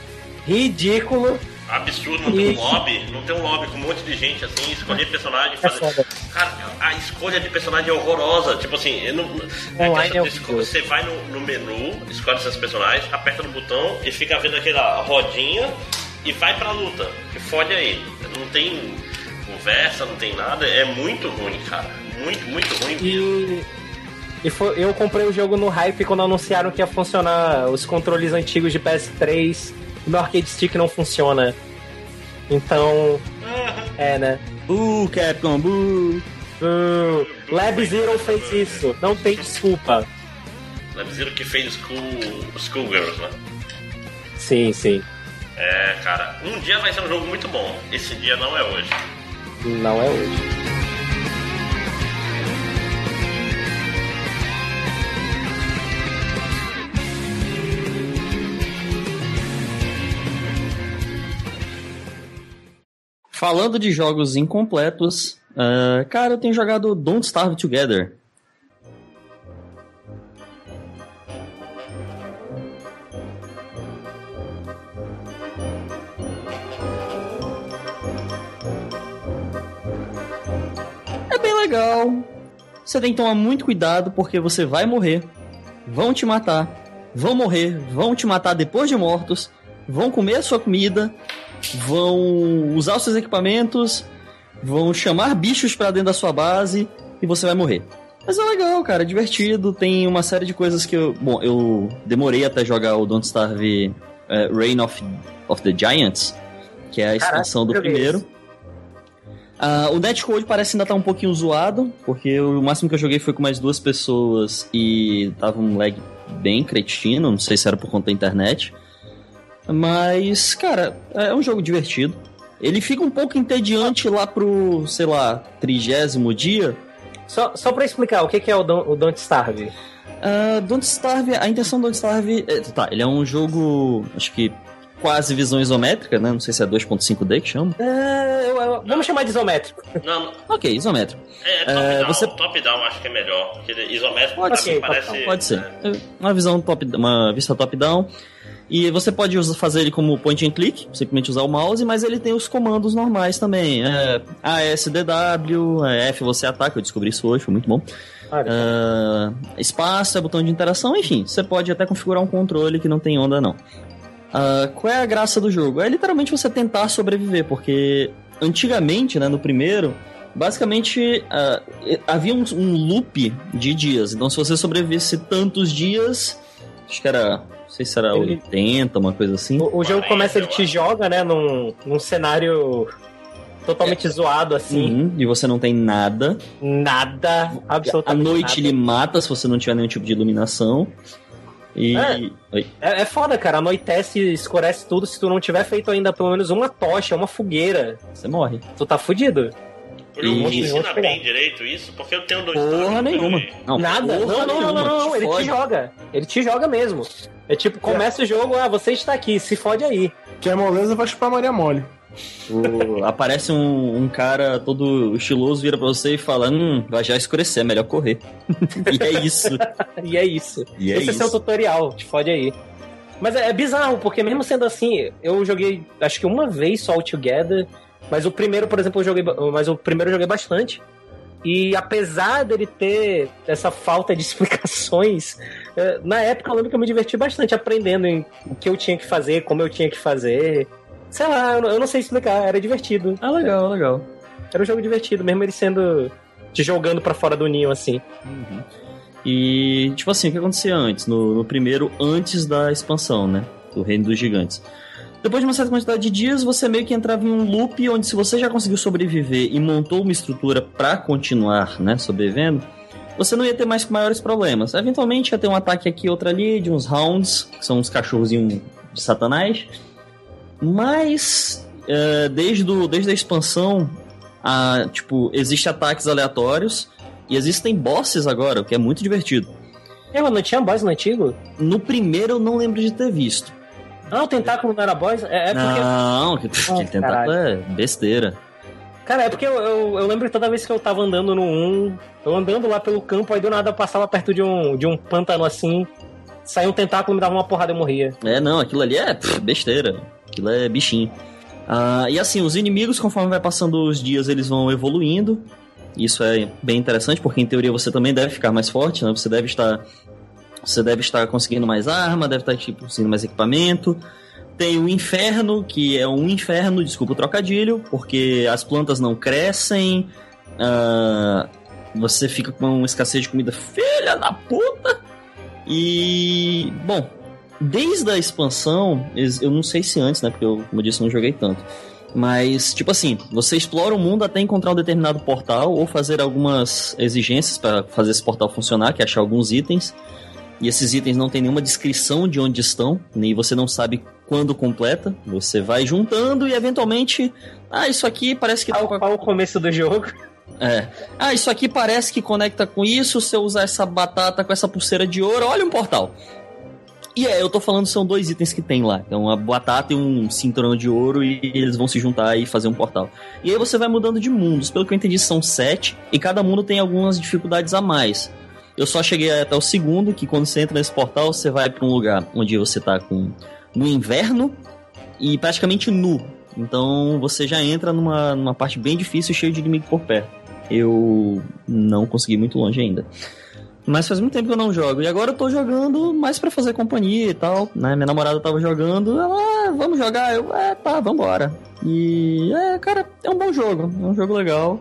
ridículo. Absurdo não ter um lobby, não ter um lobby com um monte de gente assim, escolher personagem, É fazer. foda. Cara, a escolha de personagem é horrorosa. Tipo assim, eu não. é Online é você vai no, no menu, escolhe seus personagens, aperta no botão e fica vendo aquela rodinha e vai pra luta. Que fode aí. Não tem conversa, não tem nada. É muito ruim, cara. Muito, muito ruim mesmo. E, e foi- eu comprei o jogo no hype quando anunciaram que ia funcionar os controles antigos de PS3. O meu arcade stick não funciona. Então, é, né? Uh, Capcom, buh. Uh, Lab Zero fez isso. Não tem desculpa. Lembra que fez School, Schoolgirls, né? Sim, sim. É, cara, um dia vai ser um jogo muito bom. Esse dia não é hoje. Não é hoje. Falando de jogos incompletos, ah, cara, eu tenho jogado Don't Starve Together. É bem legal. Você tem que tomar muito cuidado porque você vai morrer. Vão te matar. Vão morrer. Vão te matar depois de mortos. Vão comer a sua comida. Vão usar os seus equipamentos. Vão chamar bichos pra dentro da sua base. E você vai morrer. Mas é legal, cara. É divertido. Tem uma série de coisas que eu. Bom, eu demorei até jogar o Don't Starve eh, Reign of, of the Giants. Que é a expansão do joguei primeiro. Ah, o netcode parece ainda tá um pouquinho zoado, porque o máximo que eu joguei foi com mais duas pessoas e tava um lag bem cretino, não sei se era por conta da internet. Mas, cara, é um jogo divertido. Ele fica um pouco entediante lá pro, sei lá, trigésimo dia. Só, só pra explicar, o que que é o, Don, o Don't Starve? Ah, Don't Starve, a intenção do Don't Starve. é, tá, ele é um jogo, acho que quase visão isométrica, né? Não sei se é 2.5D que chama. É, eu- eu- vamos chamar de isométrico. Não, não, Ok, isométrico. é, É, top-down. você- Top-down acho que é melhor. Porque ele- isométrico Pode ser, parece. Pode ser. é, É Uma visão top, uma vista top-down. E você pode usar- fazer ele como point and click, simplesmente usar o mouse, mas ele tem os comandos normais também. É, ASDW, é F você ataca, eu descobri isso hoje, foi muito bom. Ah, espaço é botão de interação, enfim, você pode até configurar um controle que não tem onda, não. Ah, qual é a graça do jogo? É literalmente você tentar sobreviver, porque antigamente, né, no primeiro, basicamente ah, havia um, um loop de dias. Então, se você sobrevivesse tantos dias, acho que era, não sei se era Ele- 80, uma coisa assim. o, o jogo 40, começa, ele te joga, né, num, num cenário totalmente zoado, assim. Uhum, e você não tem nada. Nada, À absolutamente noite nada. ele mata se você não tiver nenhum tipo de iluminação. E. É. É, é foda, cara. Anoitece, escurece tudo. Se tu não tiver feito ainda pelo menos uma tocha, uma fogueira, Você morre. tu tá fudido. O jogo E- ensina bem direito isso, porque eu tenho dois Porra nenhuma. Não, Nada. porra Não, não, não, não, não, te Ele fode. te joga. Ele te joga mesmo. É tipo, começa o jogo, ah, você está aqui, se fode aí. Que a moleza vai chupar Maria Mole. O- aparece um, um cara todo estiloso, vira pra você e fala: Hum, vai já escurecer, é melhor correr. e é isso. E é isso. E é Esse é isso. seu tutorial, te fode aí. Mas é, é bizarro, porque mesmo sendo assim, eu joguei acho que uma vez só o Together, mas o primeiro, por exemplo, eu joguei. Mas o primeiro eu joguei bastante. E apesar dele ter essa falta de explicações, na época eu lembro que eu me diverti bastante aprendendo o que eu tinha que fazer, como eu tinha que fazer. Sei lá, eu não- sei explicar, era divertido. Ah, legal, legal. Era um jogo divertido, mesmo ele sendo. te jogando pra fora do ninho, assim. E, tipo assim, o que acontecia antes? No, no primeiro, antes da expansão, né? Do Reino dos Gigantes. Depois de uma certa quantidade de dias, você meio que entrava em um loop onde se você já conseguiu sobreviver e montou uma estrutura pra continuar, né, sobrevivendo, você não ia ter mais maiores problemas. Eventualmente ia ter um ataque aqui, outro ali, de uns rounds, que são uns cachorrozinhos de satanás. Mas, eh, desde, do, desde a expansão, a, tipo, existem ataques aleatórios e existem bosses agora, o que é muito divertido. É, mas não tinha boss no antigo? No primeiro eu não lembro de ter visto. Ah, o tentáculo não era boss? É, é porque. Não, que, Ah, tentáculo é besteira. Cara, é porque eu, eu, eu lembro toda vez que eu tava andando no 1, eu andando lá pelo campo, aí do nada eu passava perto de um, de um pântano assim, saía um tentáculo, me dava uma porrada e morria. É, não, aquilo ali é pff, besteira. Aquilo é bichinho. Ah, e assim, os inimigos, conforme vai passando os dias, eles vão evoluindo. Isso é bem interessante, porque em teoria você também deve ficar mais forte, né? Você deve estar. Você deve estar conseguindo mais arma, deve estar tipo, conseguindo mais equipamento. Tem o inferno, que é um inferno, desculpa o trocadilho, porque as plantas não crescem. ah, você fica com uma escassez de comida filha da puta. E. Bom, desde a expansão, ex- eu não sei se antes, né? Porque eu, como eu disse, não joguei tanto. Mas, tipo assim, você explora o mundo até encontrar um determinado portal ou fazer algumas exigências para fazer esse portal funcionar, que é achar alguns itens. E esses itens não tem nenhuma descrição de onde estão, nem você não sabe quando completa. Você vai juntando e eventualmente. Ah, isso aqui parece que tá Ao, a ao começo do jogo. é. Ah, isso aqui parece que conecta com isso. Se eu usar essa batata com essa pulseira de ouro, olha um portal. E é, eu tô falando são dois itens que tem lá. Então, uma batata e um cinturão de ouro e eles vão se juntar e fazer um portal. E aí você vai mudando de mundos. Pelo que eu entendi, são sete e cada mundo tem algumas dificuldades a mais. Eu só cheguei até o segundo, que quando você entra nesse portal, você vai pra um lugar onde você tá com no inverno e praticamente nu. Então você já entra numa, numa parte bem difícil, cheio de inimigo por perto. Eu não consegui muito longe ainda. Mas faz muito tempo que eu não jogo. E agora eu tô jogando mais pra fazer companhia e tal. Né? Minha namorada tava jogando. Ela, ah, vamos jogar. Eu, é, tá, vambora. E, é, cara, é um bom jogo. É um jogo legal.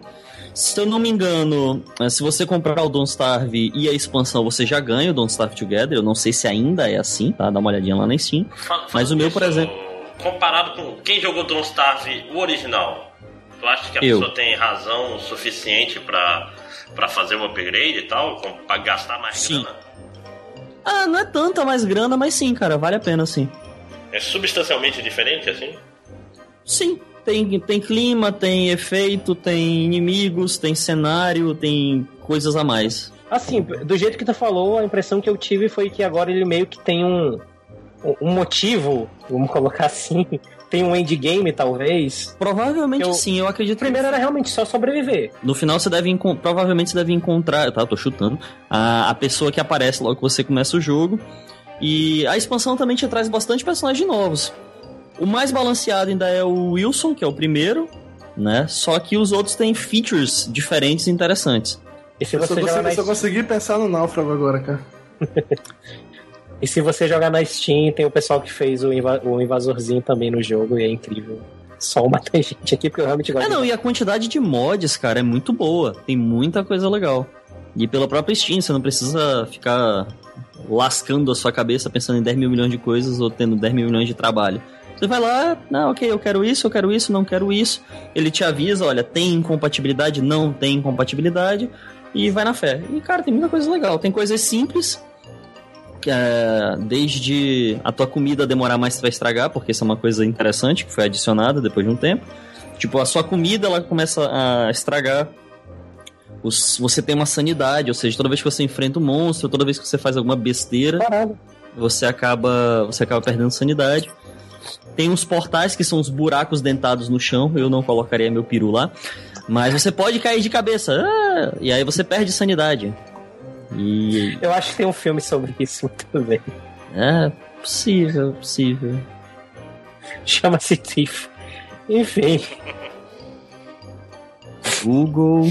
Se eu não me engano, eh, se você comprar o Don't Starve e a expansão, você já ganha o Don't Starve Together. Eu não sei se ainda é assim, tá? Dá uma olhadinha lá na Steam. Fa- Mas o meu, por exemplo- Comparado com quem jogou Don't Starve, o original, tu acha que a Eu. pessoa tem razão suficiente pra, pra fazer o upgrade e tal? Pra gastar mais Sim. grana? Ah, não é tanta mais grana, mas sim, cara, vale a pena sim. É substancialmente diferente, assim? Sim, tem, tem clima, tem efeito, tem inimigos, tem cenário, tem coisas a mais. Assim, do jeito que tu falou, a impressão que eu tive foi que agora ele meio que tem um, um motivo, vamos colocar assim, tem um endgame talvez. Provavelmente Eu- sim, eu acredito O primeiro era realmente só sobreviver. No final você deve provavelmente você deve encontrar, tá, eu tô chutando, a, a pessoa que aparece logo que você começa o jogo. E a expansão também te traz bastante personagens novos. O mais balanceado ainda é o Wilson, que é o primeiro, né? Só que os outros têm features diferentes e interessantes. E se Eu só, você consegui, na eu só consegui pensar no náufrago agora, cara. E se você jogar na Steam, tem o pessoal que fez o, inva- o invasorzinho também no jogo e é incrível. Só matar gente aqui, porque eu realmente gosto É, não, de... e a quantidade de mods, cara, é muito boa. Tem muita coisa legal. E pela própria Steam, você não precisa ficar lascando a sua cabeça pensando em 10 mil milhões de coisas ou tendo 10 mil milhões de trabalho. Você vai lá, não, ok, eu quero isso, eu quero isso, não quero isso. Ele te avisa, olha, tem incompatibilidade, não tem incompatibilidade. E vai na fé. E, cara, tem muita coisa legal. Tem coisas simples, que é, desde a tua comida demorar mais pra estragar, porque isso é uma coisa interessante que foi adicionada depois de um tempo. Tipo, a sua comida ela começa a estragar. Os- você tem uma sanidade, ou seja, toda vez que você enfrenta um monstro, toda vez que você faz alguma besteira, você acaba, você acaba perdendo sanidade. Tem uns portais que são os buracos dentados no chão, eu não colocaria meu peru lá. Mas você pode cair de cabeça, ah, e aí você perde sanidade. E Eu acho que tem um filme sobre isso bem. é, Possível, possível. Chama-se Thief. Enfim. Google,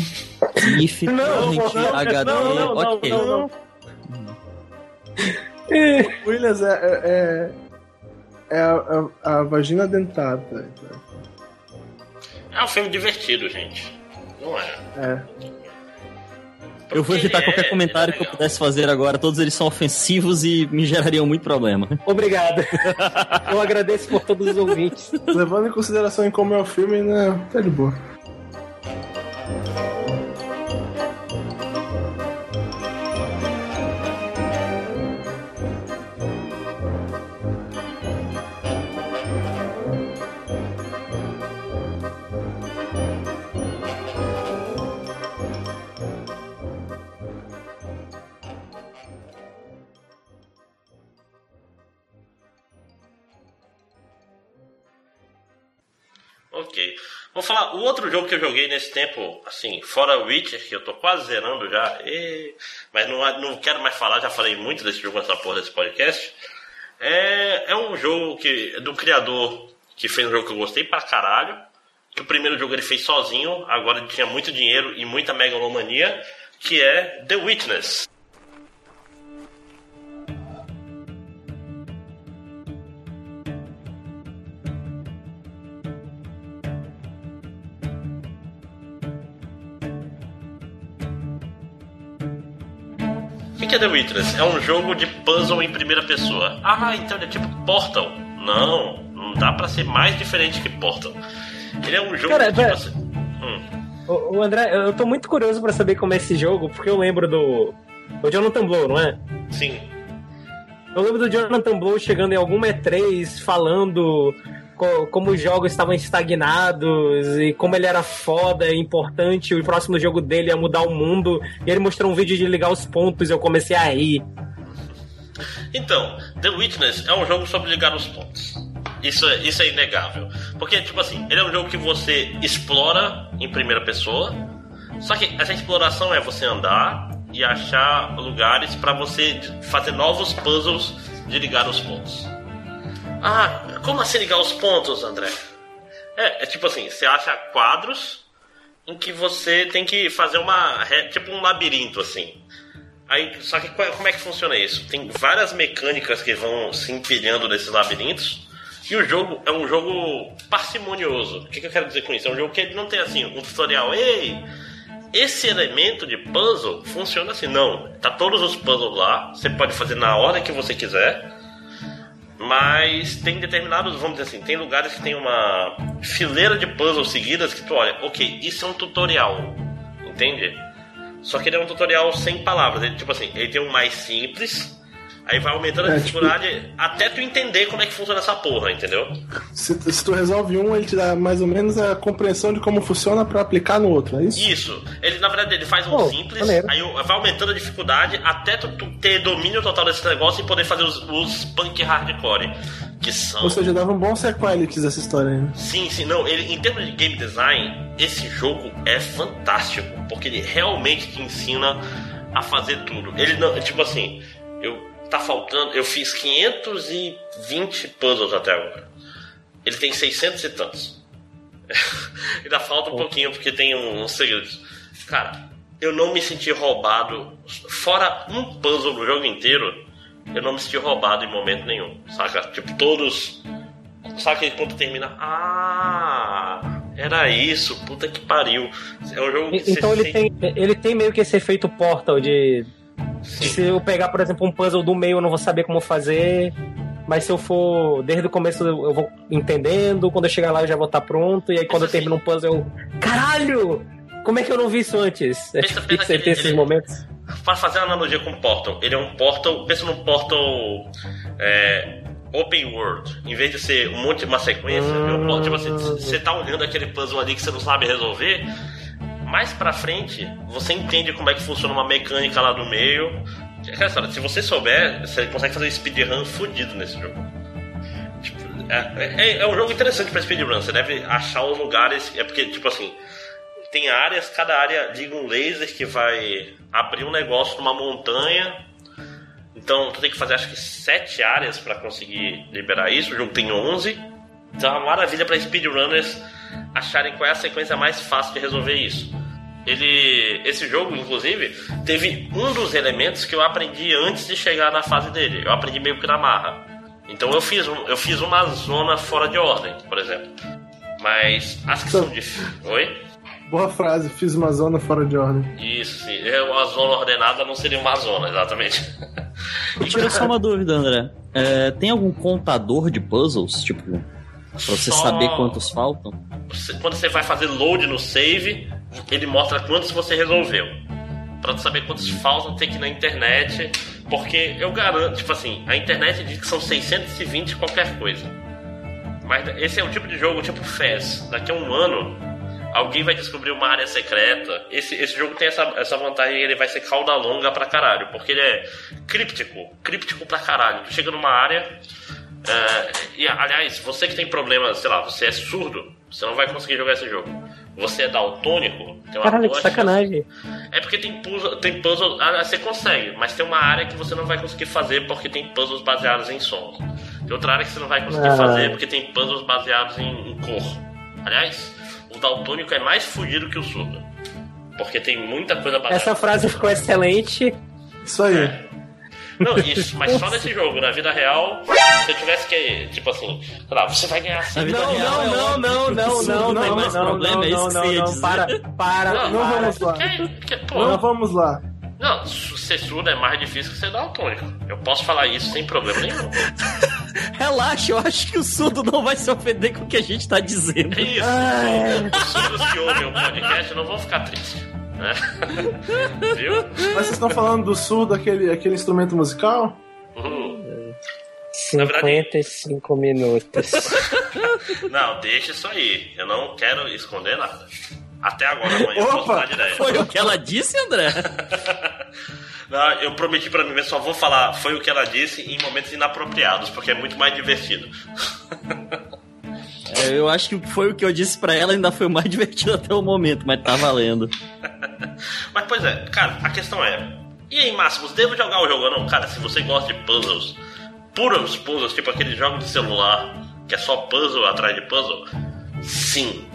if, Não, torrent, não, HD, não, não, não, ok. não, não. Williams é. É, é, é a, a- a vagina dentada. É um filme divertido, gente. Não é. É. Eu vou Porque evitar qualquer é- comentário é que eu pudesse fazer agora. Todos eles são ofensivos e me gerariam muito problema. Obrigado. Eu agradeço por todos os ouvintes. Levando em consideração em como é o filme, né? Tá de boa. Vou falar, o outro jogo que eu joguei nesse tempo, assim, fora Witcher, que eu tô quase zerando já, e- mas não, não quero mais falar, já falei muito desse jogo nessa porra desse podcast. É, é um jogo que do criador que fez um jogo que eu gostei pra caralho. Que o primeiro jogo ele fez sozinho, agora ele tinha muito dinheiro e muita megalomania, que é The Witness. Que que é The Witness? É um jogo de puzzle em primeira pessoa. Ah, então ele é tipo Portal. Não, não dá pra ser mais diferente que Portal. Ele é um jogo Cara, que tipo assim. Hum, O, o André, eu tô muito curioso pra saber como é esse jogo, porque eu lembro do. O Jonathan Blow, não é? sim. Eu lembro do Jonathan Blow chegando em alguma E3 falando co- como os jogos estavam estagnados e como ele era foda importante, o próximo jogo dele ia mudar o mundo. E ele mostrou um vídeo de ligar os pontos e eu comecei a rir. Então, The Witness é um jogo sobre ligar os pontos. Isso é, isso é inegável. Porque, tipo assim, ele é um jogo que você explora em primeira pessoa. Só que essa exploração é você andar e achar lugares para você fazer novos puzzles de ligar os pontos. Ah, como assim ligar os pontos, André? É, é tipo assim, você acha quadros em que você tem que fazer uma. tipo um labirinto, assim. Aí, só que como é que funciona isso? Tem várias mecânicas que vão se empilhando nesses labirintos. E o jogo é um jogo parcimonioso. O que, que eu quero dizer com isso? É um jogo que não tem assim um tutorial. Ei, esse elemento de puzzle funciona assim. Não, tá todos os puzzles lá. Você pode fazer na hora que você quiser. Mas tem determinados, vamos dizer assim, tem lugares que tem uma fileira de puzzles seguidas que tu olha, ok, isso é um tutorial, entende? Só que ele é um tutorial sem palavras, ele, tipo assim, ele tem um mais simples, aí vai aumentando a É, dificuldade até tu entender como é que funciona essa porra, entendeu? Se, se tu resolve um, ele te dá mais ou menos a compreensão de como funciona pra aplicar no outro, é isso? Isso, ele na verdade ele faz um Pô, simples, maneiro. aí vai aumentando a dificuldade até tu, tu ter domínio total desse negócio e poder fazer os, os punk hardcore, que são... Ou seja, dava um bom sequelitis essa história aí. né? Sim, sim, não, ele, em termos de game design, esse jogo é fantástico, porque ele realmente te ensina a fazer tudo. Ele não, tipo assim, eu tá faltando, eu fiz 520 puzzles até agora. Ele tem 600 e tantos. Ainda falta um pouquinho porque tem um, uns segredos. Cara, eu não me senti roubado, fora um puzzle no jogo inteiro, eu não me senti roubado em momento nenhum, saca? Tipo, todos Sabe que quando termina. Ah, era isso, puta que pariu. É um jogo que Então ele sente- tem, ele tem meio que esse efeito Portal de, de se eu pegar, por exemplo, um puzzle do meio, eu não vou saber como fazer. Mas se eu for desde o começo, eu vou entendendo. Quando eu chegar lá, eu já vou estar pronto. E aí, quando eu termino um puzzle, eu. Caralho! Como é que eu não vi isso antes? É difícil ter ele- esses ele- momentos. Para fazer uma analogia com Portal, ele é um Portal. Pensa num Portal. é, open world. Em vez de ser um monte de uma sequência, é um Portal, tipo assim, você tá olhando aquele puzzle ali que você não sabe resolver. Mais pra frente, você entende como é que funciona uma mecânica lá do meio. Se você souber, você consegue fazer speedrun fudido nesse jogo. Tipo, é, é- é um jogo interessante pra speedrun. Você deve achar os lugares. É porque, tipo assim, tem áreas, cada área liga um laser que vai abrir um negócio numa montanha. Então tu tem que fazer acho que sete áreas pra conseguir liberar isso. O jogo tem 11. Então é uma maravilha pra speedrunners acharem qual é a sequência mais fácil de resolver isso. Ele, esse jogo, inclusive, teve um dos elementos que eu aprendi antes de chegar na fase dele. Eu aprendi meio que na marra. Então eu fiz, eu fiz uma zona fora de ordem, por exemplo. Mas as que são difíceis. Oi? Boa frase, fiz uma zona fora de ordem. Isso, sim. É, Uma zona ordenada não seria uma zona, exatamente. Me tira só uma dúvida, André. É, tem algum contador de puzzles? Tipo, pra você Só- saber quantos faltam? Quando você vai fazer load no save, ele mostra quantos você resolveu. Pra tu saber quantos faltam tem que ir na internet. Porque eu garanto, tipo assim, a internet diz que são 620 qualquer coisa. Mas esse é o tipo de jogo tipo Fez. Daqui a um ano, alguém vai descobrir uma área secreta. Esse, esse jogo tem essa, essa vantagem, ele vai ser cauda longa pra caralho. Porque ele é críptico. Críptico pra caralho. Tu chega numa área. é, e aliás, você que tem problema, sei lá, você é surdo, você não vai conseguir jogar esse jogo. Você é daltônico, tem uma Caralho, que boa chance- sacanagem. é porque tem puzzle, tem puzzle. ah, Você consegue, mas tem uma área que você não vai conseguir fazer porque tem puzzles baseados em som. Tem outra área que você não vai conseguir Ah. fazer porque tem puzzles baseados em, em cor. Aliás, o daltônico é mais fugido que o surdo. Porque tem muita coisa baseada. Essa frase ficou excelente. Isso aí. Não, isso, mas só nesse jogo. Na vida real, se eu tivesse que. Tipo assim, sei lá, você vai ganhar assim. vida Não, real, é não, não, não, que não, não, não tem não, mais não, problema, não, é isso não, que você ia não, dizer. para, para, Não, vamos lá. Que, que, pô, Não vamos lá. não, ser surdo é mais difícil que ser daltônico. Eu posso falar isso sem problema nenhum. Relaxa, eu acho que o surdo não vai se ofender com o que a gente tá dizendo. É isso. Ai. Os surdos que ouvem o podcast não vão ficar tristes. Né? Viu? Mas vocês estão falando do surdo, aquele, aquele instrumento musical? Uhum. Na verdade- 55 minutos. Não, deixa isso aí. Eu não quero esconder nada. Até agora, amanhã eu posso Opa! dar ideia. Foi o que ela disse, André? Não, eu prometi pra mim mesmo, só vou falar foi o que ela disse em momentos inapropriados, porque é muito mais divertido. É, eu acho que foi o que eu disse pra ela ainda foi o mais divertido até o momento, mas tá valendo. Mas pois é, cara, a questão é. E aí, Máximos, devo jogar o jogo ou não? Cara, se você gosta de puzzles, puros puzzles, tipo aquele jogo de celular, que é só puzzle atrás de puzzle, sim.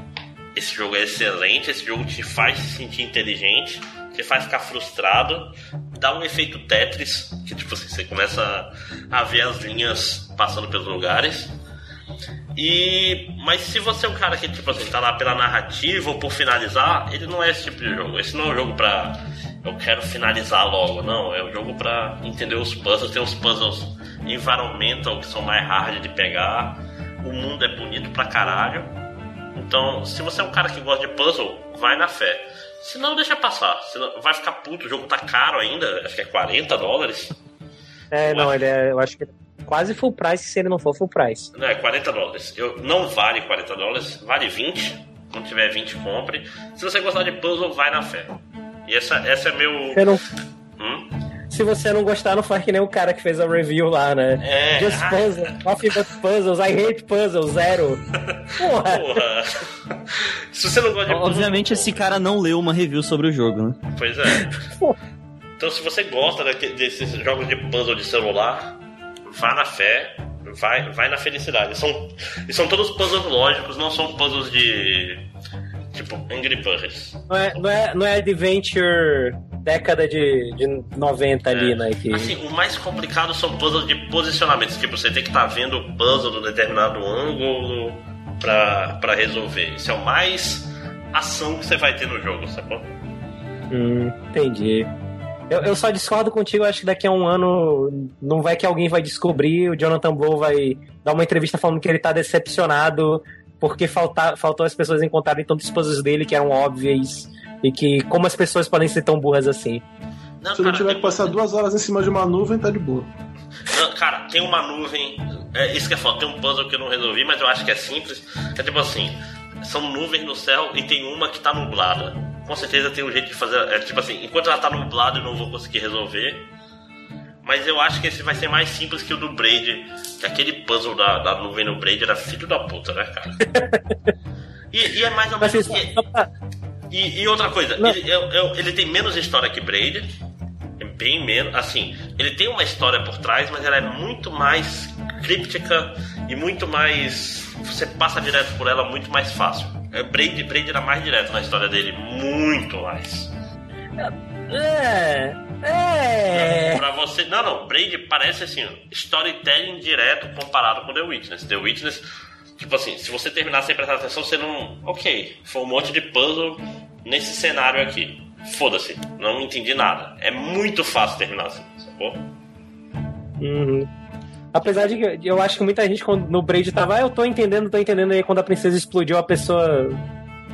Esse jogo é excelente, esse jogo te faz se sentir inteligente, te faz ficar frustrado, dá um efeito Tetris, que tipo assim, você começa a ver as linhas passando pelos lugares. E. Mas se você é um cara que, tipo assim, tá lá pela narrativa ou por finalizar, ele não é esse tipo de jogo. Esse não é um jogo pra. Eu quero finalizar logo, não. É um jogo pra entender os puzzles. Tem os puzzles environmental que são mais hard de pegar. O mundo é bonito pra caralho. Então, se você é um cara que gosta de puzzle, vai na fé. Se não, deixa passar. Senão, vai ficar puto, o jogo tá caro ainda, acho que é 40 dólares. É, não, ele é, eu acho que quase full price se ele não for full price. Não, é 40 dólares. Eu, não vale 40 dólares, vale 20. Quando tiver 20, compre. Se você gostar de puzzle, vai na fé. E essa, essa é meu. Você não- Hum? se você não gostar, não faz que nem o cara que fez a review lá, né? É. Just ah, puzzles, nothing but puzzles, I hate puzzles, zero. Porra! Porra. Se você não gosta de puzzle. Obviamente esse cara não leu uma review sobre o jogo, né? Pois é. Então, se você gosta desses jogos de puzzle de celular, vá na fé, vai, vai na felicidade. São, e são todos puzzles lógicos, não são puzzles de. Tipo, Angry Birds. Não é, não é, não é Adventure década de, de 90 ali, É. né? Que... Assim, o mais complicado são puzzles de posicionamentos. Tipo, você tem que estar vendo o puzzle num determinado ângulo pra, pra resolver. Isso é o mais ação que você vai ter no jogo, sacou? Hum, entendi. Eu, eu só discordo contigo, acho que daqui a um ano não vai que alguém vai descobrir, o Jonathan Blow vai dar uma entrevista falando que ele tá decepcionado porque falta, faltou as pessoas encontrarem tantos puzzles dele que eram óbvias e que como as pessoas podem ser tão burras assim. Não, Se não cara, tiver tem- que passar duas horas em cima de uma nuvem, tá de boa. Não, cara, tem uma nuvem. É, isso que é foda, tem um puzzle que eu não resolvi, mas eu acho que é simples. É tipo assim: são nuvens no céu e tem uma que tá nublada. Com certeza tem um jeito de fazer. É tipo assim, enquanto ela tá nublada eu não vou conseguir resolver. Mas eu acho que esse vai ser mais simples que o do Braid. Que aquele puzzle da, da nuvem no Braid era filho da puta, né, cara? E, e é mais ou menos. assim, e- pra- e, e outra coisa, ele, eu- eu- ele tem menos história que Braid. É bem menos. Assim, ele tem uma história por trás, mas ela é muito mais críptica e muito mais. Você passa direto por ela muito mais fácil. É, Braid, Braid era mais direto na história dele, muito mais. É. É. Pra você. Não, não, Braid parece assim, storytelling direto comparado com The Witness. The Witness, tipo assim, se você terminar sem prestar atenção, você não. Ok, foi um monte de puzzle nesse cenário aqui. Foda-se, não entendi nada. É muito fácil terminar assim, sacou? Uhum. Apesar de que eu acho que muita gente quando no Braid tava, ah, eu tô entendendo, tô entendendo, e aí quando a princesa explodiu, a pessoa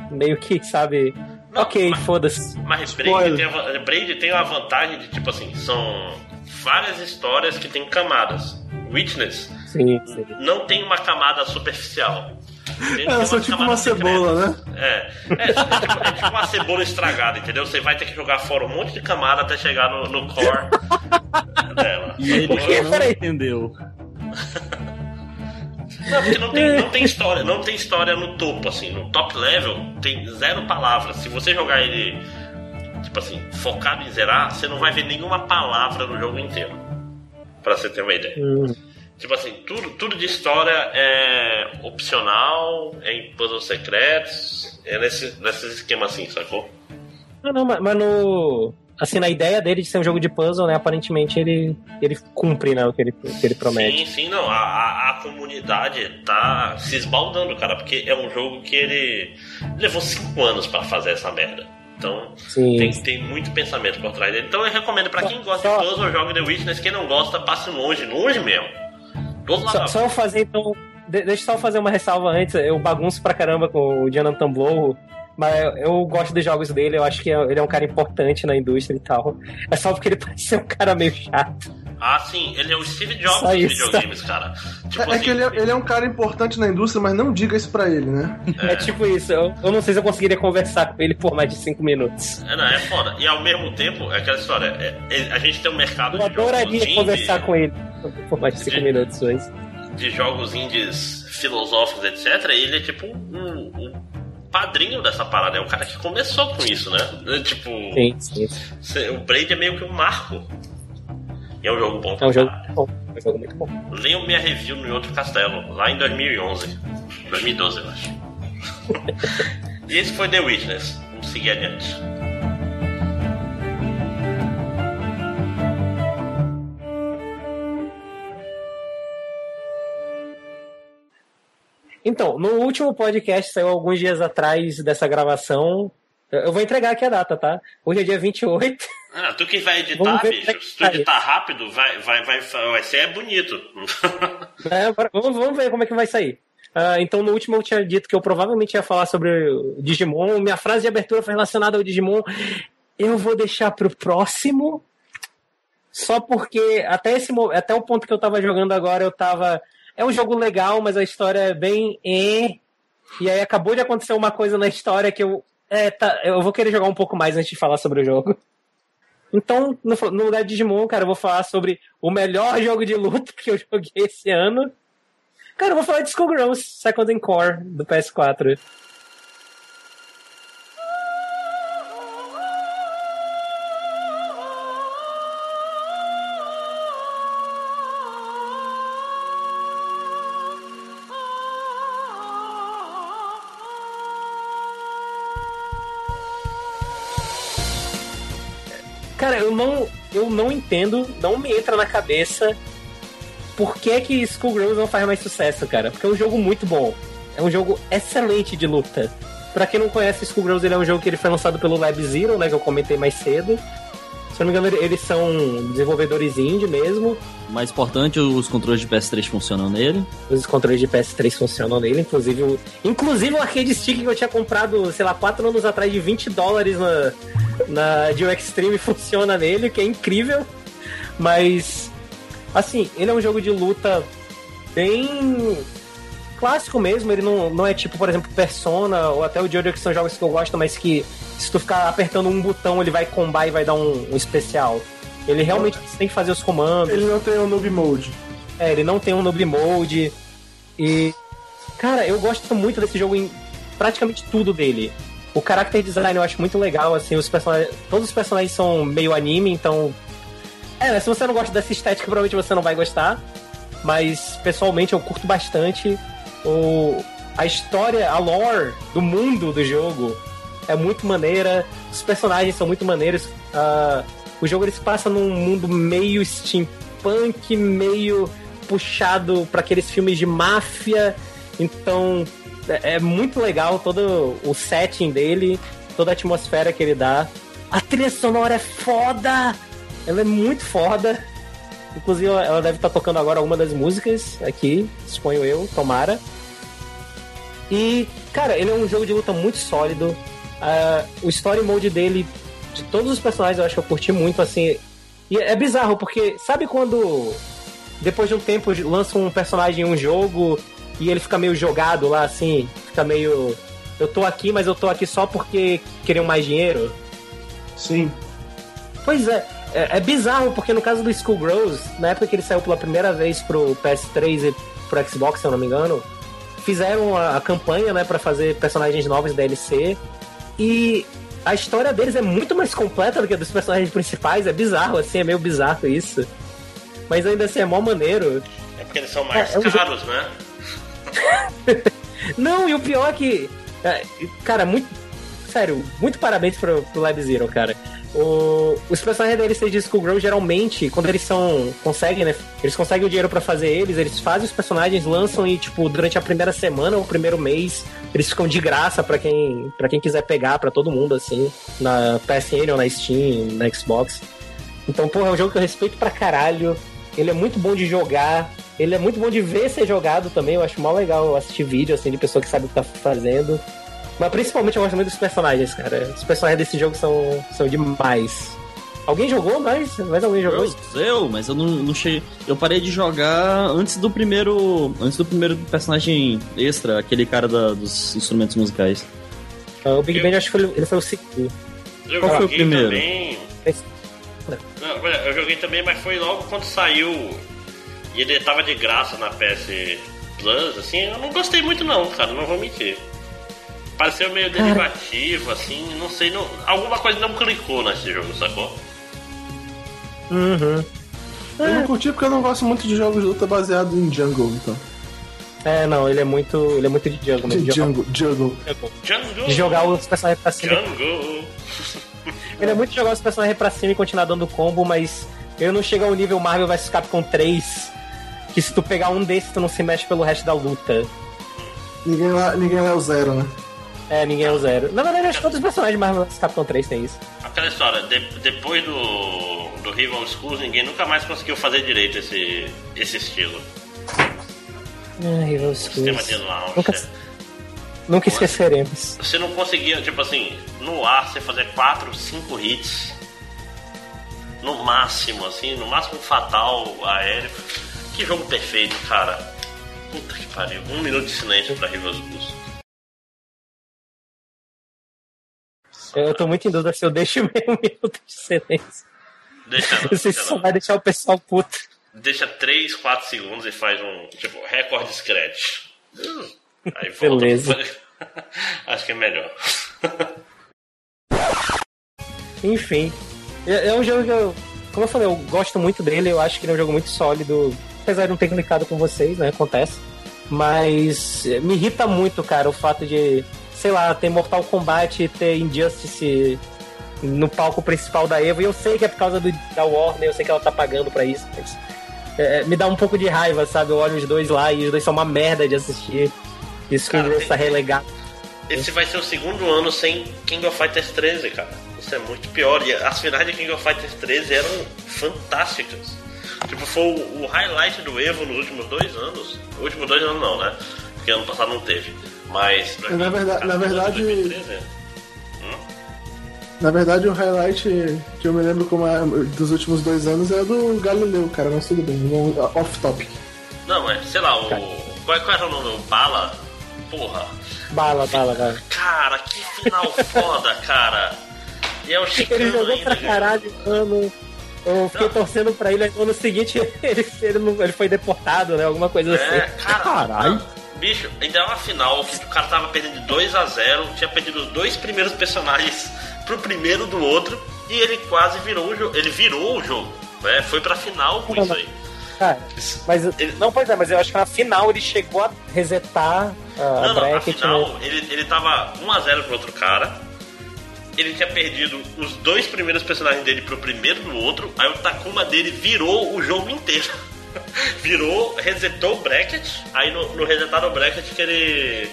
meio que, sabe, Não, ok, mas- foda-se. Mas Braid tem, a, Braid tem a vantagem de, tipo assim, são várias histórias que tem camadas. Witness Sim, sim. não tem uma camada superficial. É, são tipo uma cebola, né? É, é, é, tipo, é tipo uma cebola estragada, entendeu? Você vai ter que jogar fora um monte de camada até chegar no, no core dela. E ele quê? não entendeu. Não, porque não tem, não tem história, não tem história no topo, assim, no top level tem zero palavras. Se você jogar ele, tipo assim, focado em zerar, você não vai ver nenhuma palavra no jogo inteiro. Pra você ter uma ideia. Hum. Tipo assim, tudo, tudo de história é opcional, é em puzzles secretos, é nesse, nesses esquemas assim, sacou? Não, não, mas, mas no. Assim, na ideia dele de ser um jogo de puzzle, né? Aparentemente ele, ele cumpre, né? O que ele, o que ele promete. Sim, sim, não. A, a, comunidade tá se esbaldando, cara, porque é um jogo que ele levou cinco anos pra fazer essa merda. Então, Sim. tem, tem muito pensamento por trás dele. Então, eu recomendo pra quem gosta Só- de puzzle, jogue The Witness. Quem não gosta, passe longe, longe mesmo. Todos lá Só, só fazer, então. de- deixa eu só fazer uma ressalva antes. Eu bagunço pra caramba com o Jonathan Blow. Mas eu, eu gosto dos jogos dele, eu acho que ele é um cara importante na indústria e tal. É só porque ele parece ser um cara meio chato. Ah, sim, ele é o Steve Jobs dos videogames, cara. Tipo É, é assim, que ele é, ele é um cara importante na indústria, mas não diga isso pra ele, né? É, tipo isso. Eu, eu não sei se eu conseguiria conversar com ele por mais de cinco minutos. É, não, é foda. E ao mesmo tempo, é aquela história. é- é- a gente tem um mercado Eu de jogos adoraria indie, conversar com ele por mais de cinco De- minutos hoje. de jogos indies filosóficos, etc. E ele é tipo um, um padrinho dessa parada. É o cara que começou com isso, né? É, Tipo, Sim, sim. o Braid é meio que um marco. E é um jogo bom É um jogo bom. É um jogo muito bom. Leiam minha review no Outro Castelo, lá em 2011. 2012, eu acho. e esse foi The Witness. Vamos seguir adiante. Então, no último podcast, saiu alguns dias atrás dessa gravação. Eu vou entregar aqui a data, tá? Hoje é dia 28. Ah, tu que vai editar, é bicho. Se tu editar rápido, vai, vai, vai, vai ser bonito. né? Agora, vamos, vamos ver como é que vai sair. Ah, então, no último eu tinha dito que eu provavelmente ia falar sobre o Digimon. Minha frase de abertura foi relacionada ao Digimon. Eu vou deixar pro próximo. Só porque até, esse, até o ponto que eu tava jogando agora, eu tava. É um jogo legal, mas a história é bem. eh. E aí acabou de acontecer uma coisa na história que eu. É, tá, eu vou querer jogar um pouco mais antes de falar sobre o jogo. Então, no, lugar de Digimon, cara, eu vou falar sobre o melhor jogo de luta que eu joguei esse ano. Cara, eu vou falar de Skullgirls Second Core do PS4. Não entendo, não me entra na cabeça por que que Skullgirls não faz mais sucesso, cara. Porque é um jogo muito bom. É um jogo excelente de luta. Pra quem não conhece, Skullgirls ele é um jogo que ele foi lançado pelo Lab Zero, né, que eu comentei mais cedo. Se eu não me engano, eles são desenvolvedores indie mesmo. Mais importante, os controles de PS3 funcionam nele. Os controles de PS3 funcionam nele, inclusive o, inclusive o arcade stick que eu tinha comprado, sei lá, 4 anos atrás de 20 dólares na, na Dio Extreme funciona nele, que é incrível. Mas, assim, ele é um jogo de luta bem clássico mesmo, ele não, não é tipo, por exemplo, Persona ou até o Jojo, que são jogos que eu gosto, mas que se tu ficar apertando um botão, ele vai combar e vai dar um, um especial. Ele realmente tem que fazer os comandos. Ele não tem o noob mode. É, ele não tem um noob mode. E. Cara, eu gosto muito desse jogo em praticamente tudo dele. O character design eu acho muito legal, assim, os personagens. Todos os personagens são meio anime, então. É, né, se você não gosta dessa estética, provavelmente você não vai gostar. Mas pessoalmente eu curto bastante o, a história, a lore do mundo do jogo é muito maneira. Os personagens são muito maneiros. Uh, o jogo ele se passa num mundo meio steampunk, meio puxado para aqueles filmes de máfia. Então é, é muito legal todo o setting dele, toda a atmosfera que ele dá. A trilha sonora é foda! Ela é muito foda. Inclusive, ela deve estar tocando agora uma das músicas aqui, suponho eu, tomara. E, cara, ele é um jogo de luta muito sólido. Uh, o story mode dele, de todos os personagens, eu acho que eu curti muito, assim. E é bizarro, porque sabe quando depois de um tempo lança um personagem em um jogo e ele fica meio jogado lá, assim, fica meio. Eu tô aqui, mas eu tô aqui só porque queriam mais dinheiro? Sim. Pois é, é, é bizarro, porque no caso do Skullgirls, na época que ele saiu pela primeira vez pro PS3 e pro Xbox, se eu não me engano, fizeram a, a campanha, né, para fazer personagens novos DLC. E a história deles é muito mais completa do que a dos personagens principais. É bizarro, assim, é meio bizarro isso. Mas ainda assim é mó maneiro. É porque eles são mais é, é caros, né? Não, e o pior é que. É, cara, muito. Sério, muito parabéns pro, pro Lab Zero, cara. O, os personagens da DLC de geralmente, quando eles são. conseguem, né? Eles conseguem o dinheiro para fazer eles, eles fazem os personagens, lançam e, tipo, durante a primeira semana ou primeiro mês, eles ficam de graça para quem para quem quiser pegar, para todo mundo, assim, na PSN ou na Steam, na Xbox. Então, porra, é um jogo que eu respeito pra caralho. Ele é muito bom de jogar. Ele é muito bom de ver ser jogado também. Eu acho mó legal assistir vídeo, assim, de pessoa que sabe o que tá fazendo. Mas principalmente eu gosto muito dos personagens, cara. Os personagens desse jogo são, são demais. Alguém jogou mais? Mais alguém jogou? Eu, eu mas eu não, não cheguei. Eu parei de jogar antes do primeiro. Antes do primeiro personagem extra, aquele cara da, dos instrumentos musicais. Ah, o Big eu... Ben acho que foi, ele foi o segundo. Eu Qual foi o primeiro? Também... Não, eu joguei também, mas foi logo quando saiu. E ele tava de graça na PS Plus, assim, eu não gostei muito não, cara, não vou mentir. Pareceu meio derivativo, assim, não sei, não, alguma coisa não clicou nesse jogo, sacou? Uhum. Eu não curti porque eu não gosto muito de jogos de luta baseado em jungle, então. É, não, ele é muito. Ele é muito de jungle. De, de jungle, jungle. Jungle. De jogar os personagens pra cima. Jungle. ele é muito de jogar os personagens pra cima e continuar dando combo, mas eu não chego ao nível Marvel vs Capcom 3, que se tu pegar um desses, tu não se mexe pelo resto da luta. Ninguém lá, ninguém lá é o zero, né? É, ninguém é o zero. Na verdade, acho que todos os personagens vs Capcom 3 tem isso. Aquela história, de, depois do, do Rival Schools, ninguém nunca mais conseguiu fazer direito esse, esse estilo. Ah, Rival Schools. Sistema de launcher. Nunca, nunca esqueceremos. Você não conseguia, tipo assim, no ar você fazer 4, 5 hits. No máximo, assim, no máximo fatal aéreo. Que jogo perfeito, cara. Puta que pariu. Um minuto de silêncio pra Rival Schools. Eu tô muito em dúvida se eu deixo meio minuto de silêncio. Deixa não, deixa só vai deixar o pessoal puto. Deixa 3, 4 segundos e faz um, tipo, recorde scratch. Aí volta. Beleza. Acho que é melhor. Enfim. É, é um jogo que eu. Como eu falei, eu gosto muito dele, eu acho que ele é um jogo muito sólido. Apesar de não ter clicado com vocês, né? Acontece. Mas eh, me irrita muito, cara, o fato de, sei lá, ter Mortal Kombat e ter Injustice no palco principal da Evo. E eu sei que é por causa do, da Warner, eu sei que ela tá pagando pra isso, mas. é, me dá um pouco de raiva, sabe? Eu olho os dois lá e os dois são uma merda de assistir. Isso que Cara, Injustice tá relegado. Esse vai ser o segundo ano sem King of Fighters 13, cara. Isso é muito pior. E as finais de King of Fighters 13 eram fantásticas. Tipo, foi o, o highlight do Evo nos últimos dois anos. Últimos dois anos não, né? Porque ano passado não teve. Mas. Na mim, verdade- na 14, verdade- 2013, Na verdade, o highlight que eu me lembro como é dos últimos dois anos é do Galileu, cara, mas tudo bem, off-topic. Não, mas sei lá, o. Qual, qual era o nome? O Bala? Porra. Bala, bala, bala. Cara, que final foda, cara. E é o Chicano Ele jogou ainda, pra caralho, mano. Eu fiquei Não. torcendo pra ele, no ano seguinte ele, ele, não- ele foi deportado, né? Alguma coisa É, assim. cara. Caralho. não, Bicho, ainda é uma final que o cara tava perdendo de 2 a 0 tinha perdido os dois primeiros personagens pro primeiro do outro e ele quase virou o jogo. Ele virou o jogo. É, foi pra final com Não, isso não. aí. Cara, mas. Ele- Não, pois é, mas eu acho que na final ele chegou a resetar a, a Não, não, bracket. afinal, né? ele, ele tava 1x0 pro outro cara. Ele tinha perdido os dois primeiros personagens dele pro primeiro do outro. Aí o Takuma dele virou o jogo inteiro. virou, resetou o bracket. Aí no, no resetar o bracket que ele.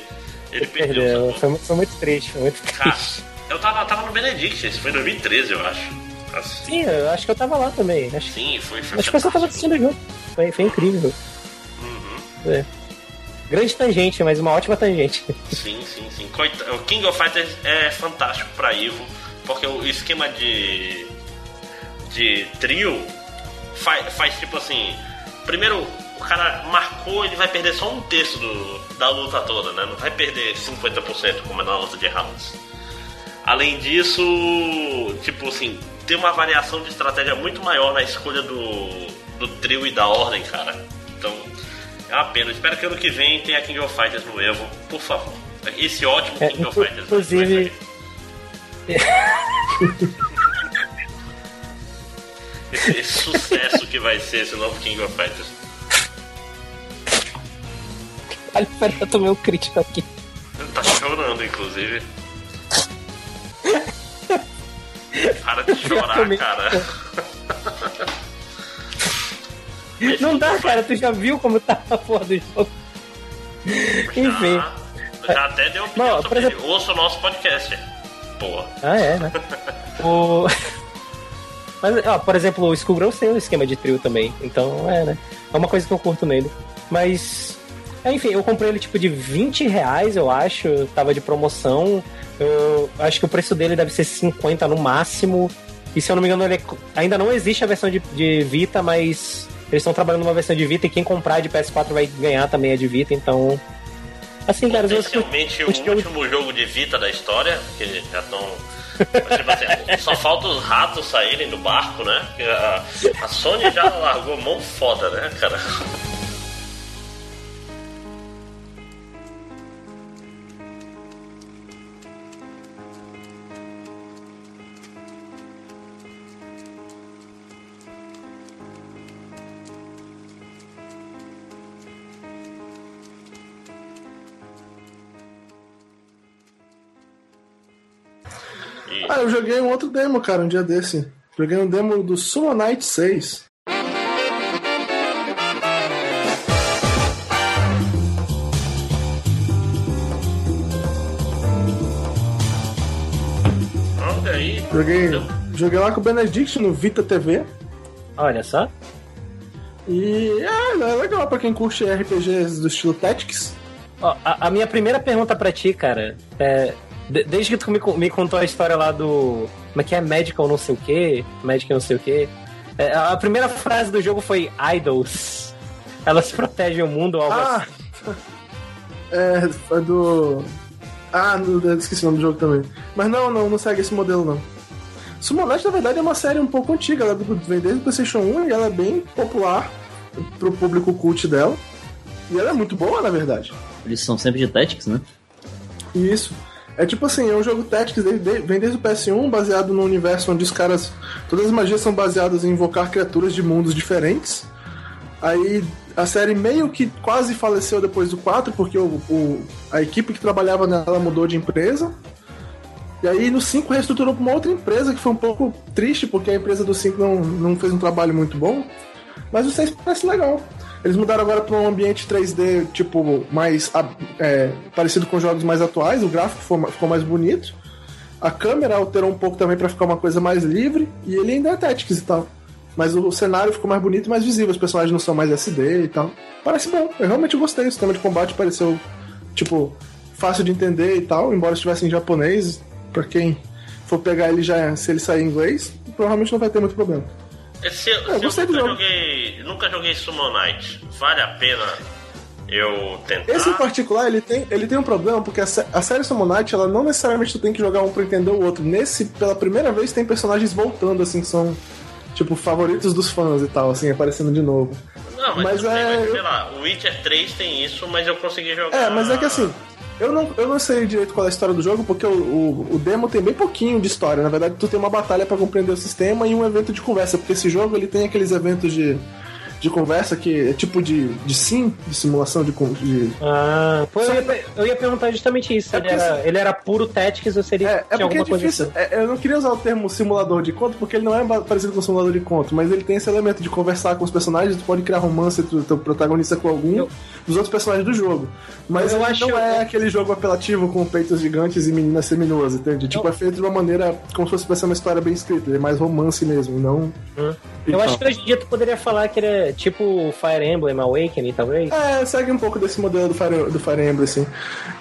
Ele perdeu. Perdeu. Foi, muito- foi muito triste, foi muito Cara, triste. eu tava, tava no Benedict, isso foi em 2013, eu acho. Assim, Sim, eu acho que eu tava lá também. Acho, sim, foi, foi acho que você tava assistindo o jogo. Foi, foi incrível. Uhum. É. Grande tangente, mas uma ótima tangente. Sim, sim, sim. O King of Fighters é fantástico pra Ivo, porque o esquema de. de trio faz, faz tipo assim. Primeiro, o cara marcou, ele vai perder só um terço do, da luta toda, né? Não vai perder 50% como é na luta de rounds. Além disso, tipo assim, tem uma variação de estratégia muito maior na escolha do, do trio e da ordem, cara. Então, é uma pena. Espero que ano que vem tenha King of Fighters no Evo, por favor. Esse ótimo É, King of inclu- Fighters. inclusive- Esse, sucesso que vai ser esse novo King of Fighters. Olha, pera, eu tomei um crítico aqui. Tá chorando, inclusive. Para de chorar, cara. Não dá, cara, tu já viu como tá a porra do jogo. Enfim. Já, até deu opinião Não, sobre ele. exemplo- Ouça o nosso podcast. Pô. Ah, é, né? o... Mas, ó, por exemplo, o Skullgirls tem um esquema de trio também. Então, é, né? É uma coisa que eu curto nele. Mas, é, enfim, eu comprei ele tipo de 20 reais, eu acho. Tava de promoção. Eu acho que o preço dele deve ser 50 no máximo. E se eu não me engano, ele é- ainda não existe a versão de, de Vita, mas eles estão trabalhando numa versão de Vita e quem comprar de PS4 vai ganhar também a de Vita, então. Assim, cara, acho que- Potencialmente o último jogo de Vita da história, que já estão. Tipo assim, só falta os ratos saírem do barco, né? A Sony já largou mão foda, né, cara? Joguei um outro demo, cara, um dia desse. Joguei um demo do Sumo Knight 6. Olha aí. Joguei, joguei lá com o Benedict no Vita TV. Olha só. E é, é legal pra quem curte RPGs do estilo Tactics. Ó, a, a minha primeira pergunta pra ti, cara, é. De- desde que tu me, me contou a história lá do. Como é que é? Medical não sei o quê? Magic não sei o quê. É, a primeira frase do jogo foi Idols. Elas protegem o mundo ou algo Ah! assim. É, é do. Ah, esqueci o nome do jogo também. Mas não, não, não segue esse modelo não. Sumo Knight, na verdade, é uma série um pouco antiga. Ela vem desde o PlayStation 1 e ela é bem popular pro público cult dela. E ela é muito boa, na verdade. Eles são sempre de Tactics, né? Isso. É tipo assim, é um jogo Tactics, vem desde o PS1, baseado no universo onde os caras. Todas as magias são baseadas em invocar criaturas de mundos diferentes. Aí a série meio que quase faleceu depois do 4, porque o, o- a equipe que trabalhava nela mudou de empresa. E aí no 5 reestruturou para uma outra empresa, que foi um pouco triste, porque a empresa do 5 não, não fez um trabalho muito bom. Mas o 6 parece legal. Eles mudaram agora para um ambiente 3D, tipo, mais é, parecido com jogos mais atuais, o gráfico ficou, ma- ficou mais bonito. A câmera alterou um pouco também para ficar uma coisa mais livre, e ele ainda é Tactics e tal. Mas o cenário ficou mais bonito e mais visível, os personagens não são mais SD e tal. Parece bom, eu realmente gostei. O sistema de combate pareceu, tipo, fácil de entender e tal, embora estivesse em japonês, pra quem for pegar ele já, se ele sair em inglês, provavelmente não vai ter muito problema. Se, se eu, do nunca joguei. Nunca joguei Summon Knight. Vale a pena eu tentar. Esse em particular, ele tem, ele tem um problema, porque a, a série Summon Knight, ela não necessariamente tu tem que jogar um pra entender o outro. Nesse, pela primeira vez, tem personagens voltando, assim, que são, tipo, favoritos dos fãs e tal, assim, aparecendo de novo. Não, mas, Mas é- mas sei lá, o Witcher 3 tem isso, mas eu consegui jogar. É, mas é que assim, Eu não, eu não sei direito qual é a história do jogo, porque o, o, o demo tem bem pouquinho de história. Na verdade, tu tem uma batalha pra compreender o sistema e um evento de conversa, porque esse jogo ele tem aqueles eventos de, de conversa que é tipo de, de sim, de simulação de. de... Ah, pô, eu, ia, eu ia perguntar justamente isso. É Ele, era, ele era puro Tactics ou seria É, é porque é difícil. assim? é, eu não queria usar o termo simulador de conto, porque ele não é parecido com simulador de conto, mas ele tem esse elemento de conversar com os personagens, tu pode criar romance entre o teu protagonista com algum Eu- dos outros personagens do jogo. Mas Eu acho- não é aquele jogo apelativo com peitos gigantes e meninas seminuas, entende? Tipo, é feito de uma maneira como se fosse pra ser uma história bem escrita. Ele é mais romance mesmo, não. Hum. Eu acho que hoje em dia tu poderia falar que ele é tipo Fire Emblem Awakening, talvez. É, segue um pouco desse modelo do Fire, do Fire Emblem, assim.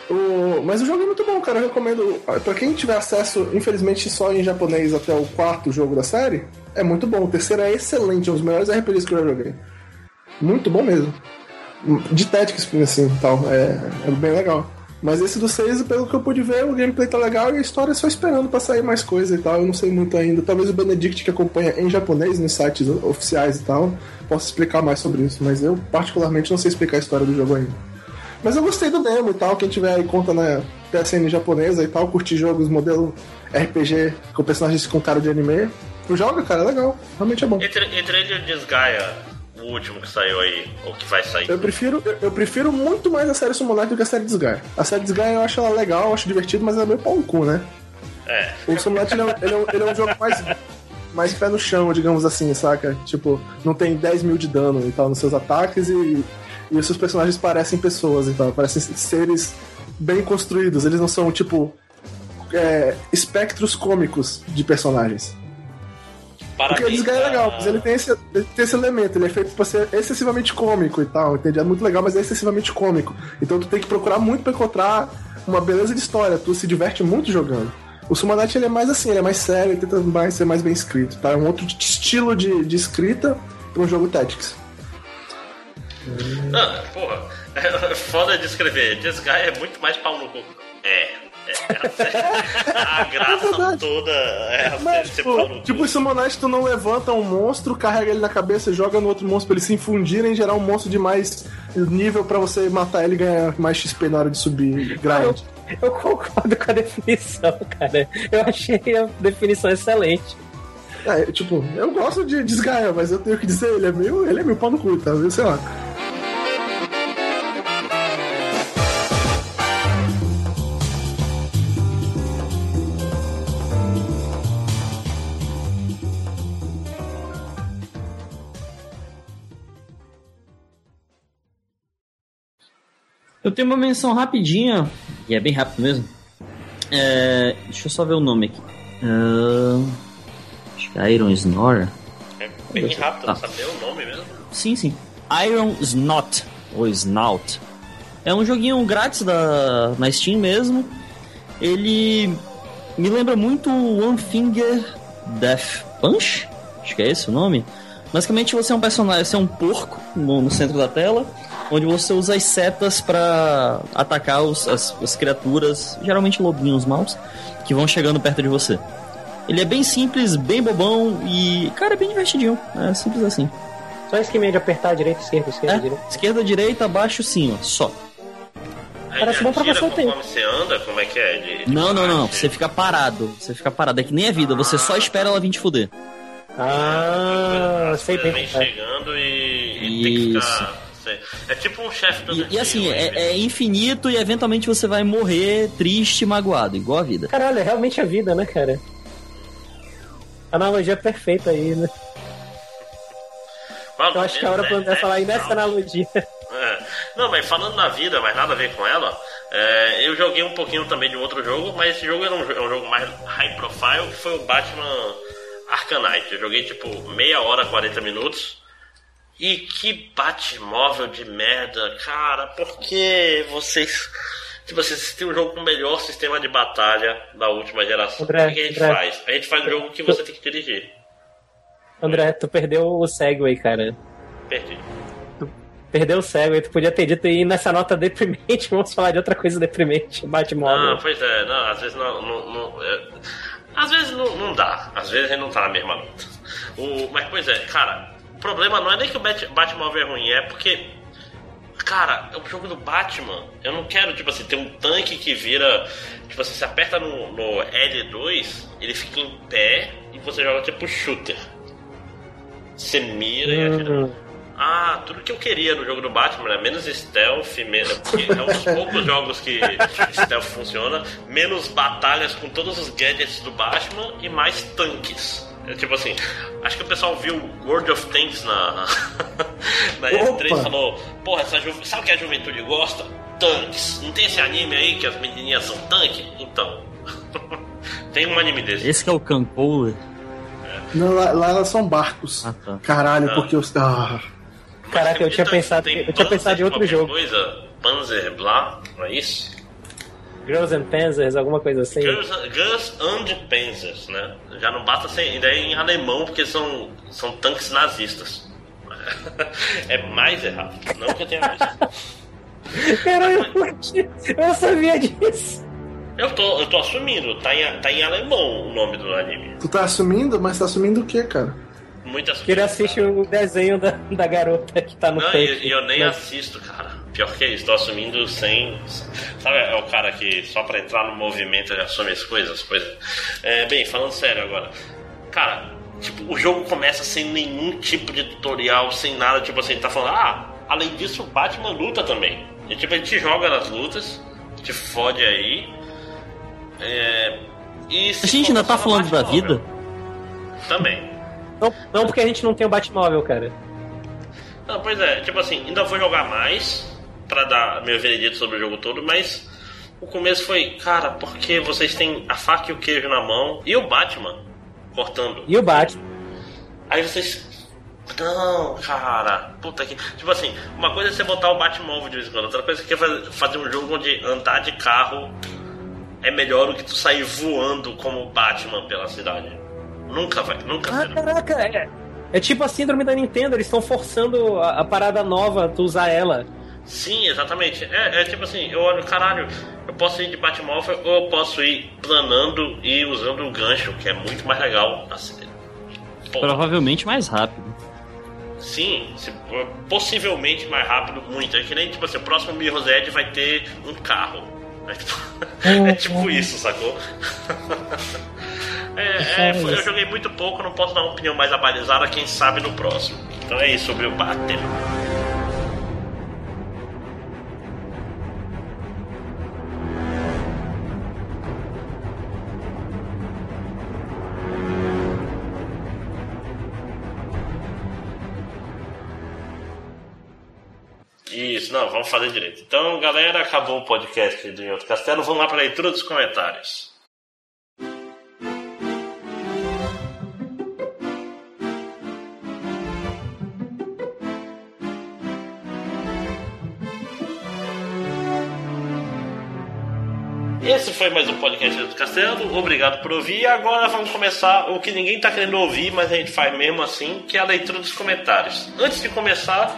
O, mas o jogo é muito bom, cara. Eu recomendo. Pra quem tiver acesso, infelizmente, só em japonês até o quarto jogo da série, é muito bom. O terceiro é excelente, é um dos melhores RPGs que eu já joguei. Muito bom mesmo. De Tactics, assim, tal. É, é bem legal. Mas esse do 6, pelo que eu pude ver, o gameplay tá legal e a história é só esperando pra sair mais coisa e tal. Eu não sei muito ainda. Talvez o Benedict, que acompanha em japonês nos sites oficiais e tal, possa explicar mais sobre isso. Mas eu, particularmente, não sei explicar a história do jogo ainda. Mas eu gostei do demo e tal. Quem tiver aí conta na PSN japonesa e tal, curtir jogos modelo RPG com personagens com cara de anime, joga, cara, é legal. Realmente é bom. Entre, entre ele Desgaia, o último que saiu aí, ou que vai sair. Eu prefiro, eu, prefiro muito mais a série Summonite do que a série Desgaia. A série Desgaia eu acho ela legal, eu acho divertido, mas ela é meio pau no cu, né? É. O Summonite ele é, um- ele, é ele é um jogo mais, mais pé no chão, digamos assim, saca? Tipo, não tem 10 mil de dano e tal nos seus ataques e, e os seus personagens parecem pessoas e tal, parecem seres bem construídos. Eles não são, tipo, é, espectros cômicos de personagens. Porque o Parabéns. Desgaia é legal, mas ele tem, esse, ele tem esse elemento, ele é feito pra ser excessivamente cômico e tal, entende? É muito legal, mas é excessivamente cômico. Então tu tem que procurar muito pra encontrar uma beleza de história, tu se diverte muito jogando. O Sumanite ele é mais assim, ele é mais sério, ele tenta mais, ser mais bem escrito, tá? É um outro estilo de, de escrita pra um jogo Tactics. Ah, porra. É foda de escrever. Desgaia é muito mais pau no cu. É. é a, graça verdade. toda é a Mas, cu. tipo, o Sumonite tu não levanta um monstro, carrega ele na cabeça e joga no outro monstro pra ele se infundirem e gerar um monstro de mais nível pra você matar ele e ganhar mais XP na hora de subir grind. Eu concordo com a definição, cara. Eu achei a definição excelente. É, tipo, eu gosto de desgaia, mas eu tenho que dizer, ele é meio, ele é meio pau no cu, tá? Sei lá. Eu tenho uma menção rapidinha, e é bem rápido mesmo. É, deixa eu só ver o nome aqui. Ah, acho que é Iron Snore. É bem rápido, Tá. não saber o nome mesmo. Sim, sim. Iron Snot, ou Snout. É um joguinho grátis da, na Steam mesmo. Ele me lembra muito One Finger Death Punch, acho que é esse o nome. Basicamente você é um personagem, você é um porco no, no centro da tela, onde você usa as setas pra atacar os- as, as criaturas, geralmente lobinhos maus, que vão chegando perto de você. Ele é bem simples, bem bobão e, cara, é bem divertidinho. É simples assim. Só esqueminha de apertar direita, esquerda, esquerda, É, direita. esquerda, direita, baixo, cima, só. Aí Parece bom pra você o tempo. você anda, como é que é? De- de Não, não, não, você fica parado. Você fica parado. É que nem a vida, você só espera ela vir te fuder. Ah, sei bem. vêm chegando e, e tem que Isso. ficar. Sei. É tipo um chefe do E, e assim, é, é infinito e eventualmente você vai morrer triste e magoado, igual a vida. Caralho, é realmente a vida, né, cara? Analogia perfeita aí, né? Eu acho que é a hora pra eu né, falar aí né, nessa não. analogia. É. Não, mas falando na vida, mas nada a ver com ela, é, eu joguei um pouquinho também de outro jogo, mas esse jogo era um, é um jogo mais high profile, que foi o Batman Arcanite. Eu joguei tipo meia hora, 40 minutos. E que Batmóvel de merda, cara, por que vocês. Tipo, vocês têm um jogo com o melhor sistema de batalha da última geração. André, o que a gente André. faz? A gente faz um jogo que você tem que dirigir. André, tu perdeu o Segway, cara. Perdi. Perdeu o Segway, tu podia ter dito aí nessa nota deprimente, vamos falar de outra coisa deprimente, Batmóvel. Ah, pois é, não, às vezes não. não- não- é, às vezes não, não dá, às vezes a gente não tá na mesma nota. O, mas, pois é, cara, problema não é nem que o Bat, Batmóvel é ruim, é porque. cara, o jogo do Batman, eu não quero, tipo assim, ter um tanque que vira. Tipo assim, você aperta no, no L2, ele fica em pé e você joga tipo shooter. Você mira e atira. Ah, tudo que eu queria no jogo do Batman, né? Menos stealth, menos, porque é um dos poucos jogos que stealth funciona, menos batalhas com todos os gadgets do Batman e mais tanques. É tipo assim, acho que o pessoal viu World of Tanks na, na E3 e falou, porra, essa ju... sabe o que a juventude gosta? Tanques. Não tem esse anime aí que as menininhas são tanque? Então. tem um anime desse. Esse que é o Campouler. Não, lá, lá elas são barcos. Ah, tá. Caralho, Ah. porque os. Ah, Caraca, eu tinha pensado, eu tinha pensado em outro jogo. Coisa, Panzer Blah, não é isso? Girls and Panzers, alguma coisa assim. Girls, Girls and Panzers, né? Já não basta ser ainda é em alemão, porque são, são tanques nazistas. É mais errado. Não que eu tenha visto. Caralho, eu não sabia disso. Eu tô, eu tô assumindo, tá em, tá em alemão o nome do anime. tu tá assumindo, mas tá assumindo o quê, cara? Muitas Que ele assiste o desenho da, da garota que tá no Não, e, e eu nem Não. assisto, cara. Pior que isso, tô assumindo sem. Sabe, é o cara que só pra entrar no movimento ele assume as coisas, coisas. É, bem, falando sério agora. Cara, tipo, o jogo começa sem nenhum tipo de tutorial, sem nada, tipo assim, tá falando, ah, além disso, o Batman luta também. E tipo, ele te joga nas lutas, te fode aí. É. E A gente ainda tá falando da vida? Também. Não, não porque a gente não tem o Batmóvel, cara. Não, pois é, tipo assim, ainda vou jogar mais pra dar meu veredito sobre o jogo todo, mas o começo foi, cara, porque vocês têm a faca e o queijo na mão e o Batman cortando. E o Batman. Aí vocês. Não, cara, puta que. Tipo assim, uma coisa é você botar o Batmóvel de vez em quando, outra coisa é você fazer um jogo onde andar de carro é melhor do que tu sair voando como Batman pela cidade. Nunca vai, nunca Ah, será. caraca, é, é tipo a síndrome da Nintendo, eles estão forçando a, a parada nova, tu usar ela. Sim, exatamente. É, é tipo assim, eu olho, caralho, eu posso ir de Batmóvel ou eu posso ir planando e usando o gancho, que é muito mais legal. Assim, Provavelmente mais rápido. sim, se- possivelmente mais rápido, muito. É que nem, tipo assim, o próximo Mirror's Edge vai ter um carro. É tipo, é tipo isso, sacou? É, é, foi- eu joguei muito pouco, não posso dar uma opinião mais abalizada, quem sabe no próximo. Então é isso sobre o Batman. Isso, não, vamos fazer direito. Então, galera, acabou o podcast do Em Outro Castelo. Vamos lá para a leitura dos comentários. Esse foi mais um podcast do Castelo. Obrigado por ouvir. Agora vamos começar o que ninguém tá querendo ouvir, mas a gente faz mesmo assim, que é a leitura dos comentários. Antes de começar,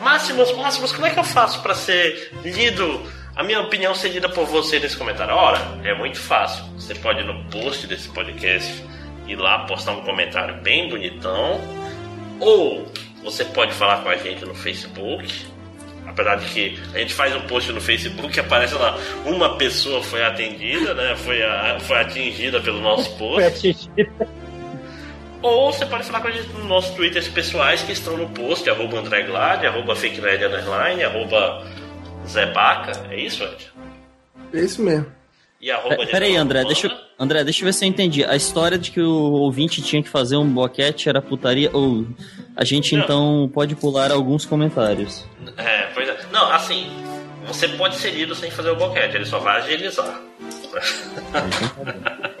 Máximos, Máximos, como é que eu faço para ser lido, a minha opinião ser lida por você nesse comentário? Ora, é muito fácil. Você pode ir no post desse podcast ir lá postar um comentário bem bonitão, ou você pode falar com a gente no Facebook. Apesar de que a gente faz um post no Facebook e aparece lá, uma pessoa foi atendida, né? Foi, a- foi atingida pelo nosso post. Foi atingida. Ou você pode falar com a gente nos nossos twitters pessoais que estão no post, arroba André Glad, arroba FakeNerd Underline, arroba Zebaca, é isso, Ed? É isso mesmo. E arroba Pe- Peraí, André, Urbana. deixa, eu- André, deixa eu ver se eu entendi. A história de que o ouvinte tinha que fazer um boquete era putaria. Ou a gente Não. então pode pular alguns comentários. É, pois é. Não, assim, você pode ser lido sem fazer o boquete, ele só vai agilizar.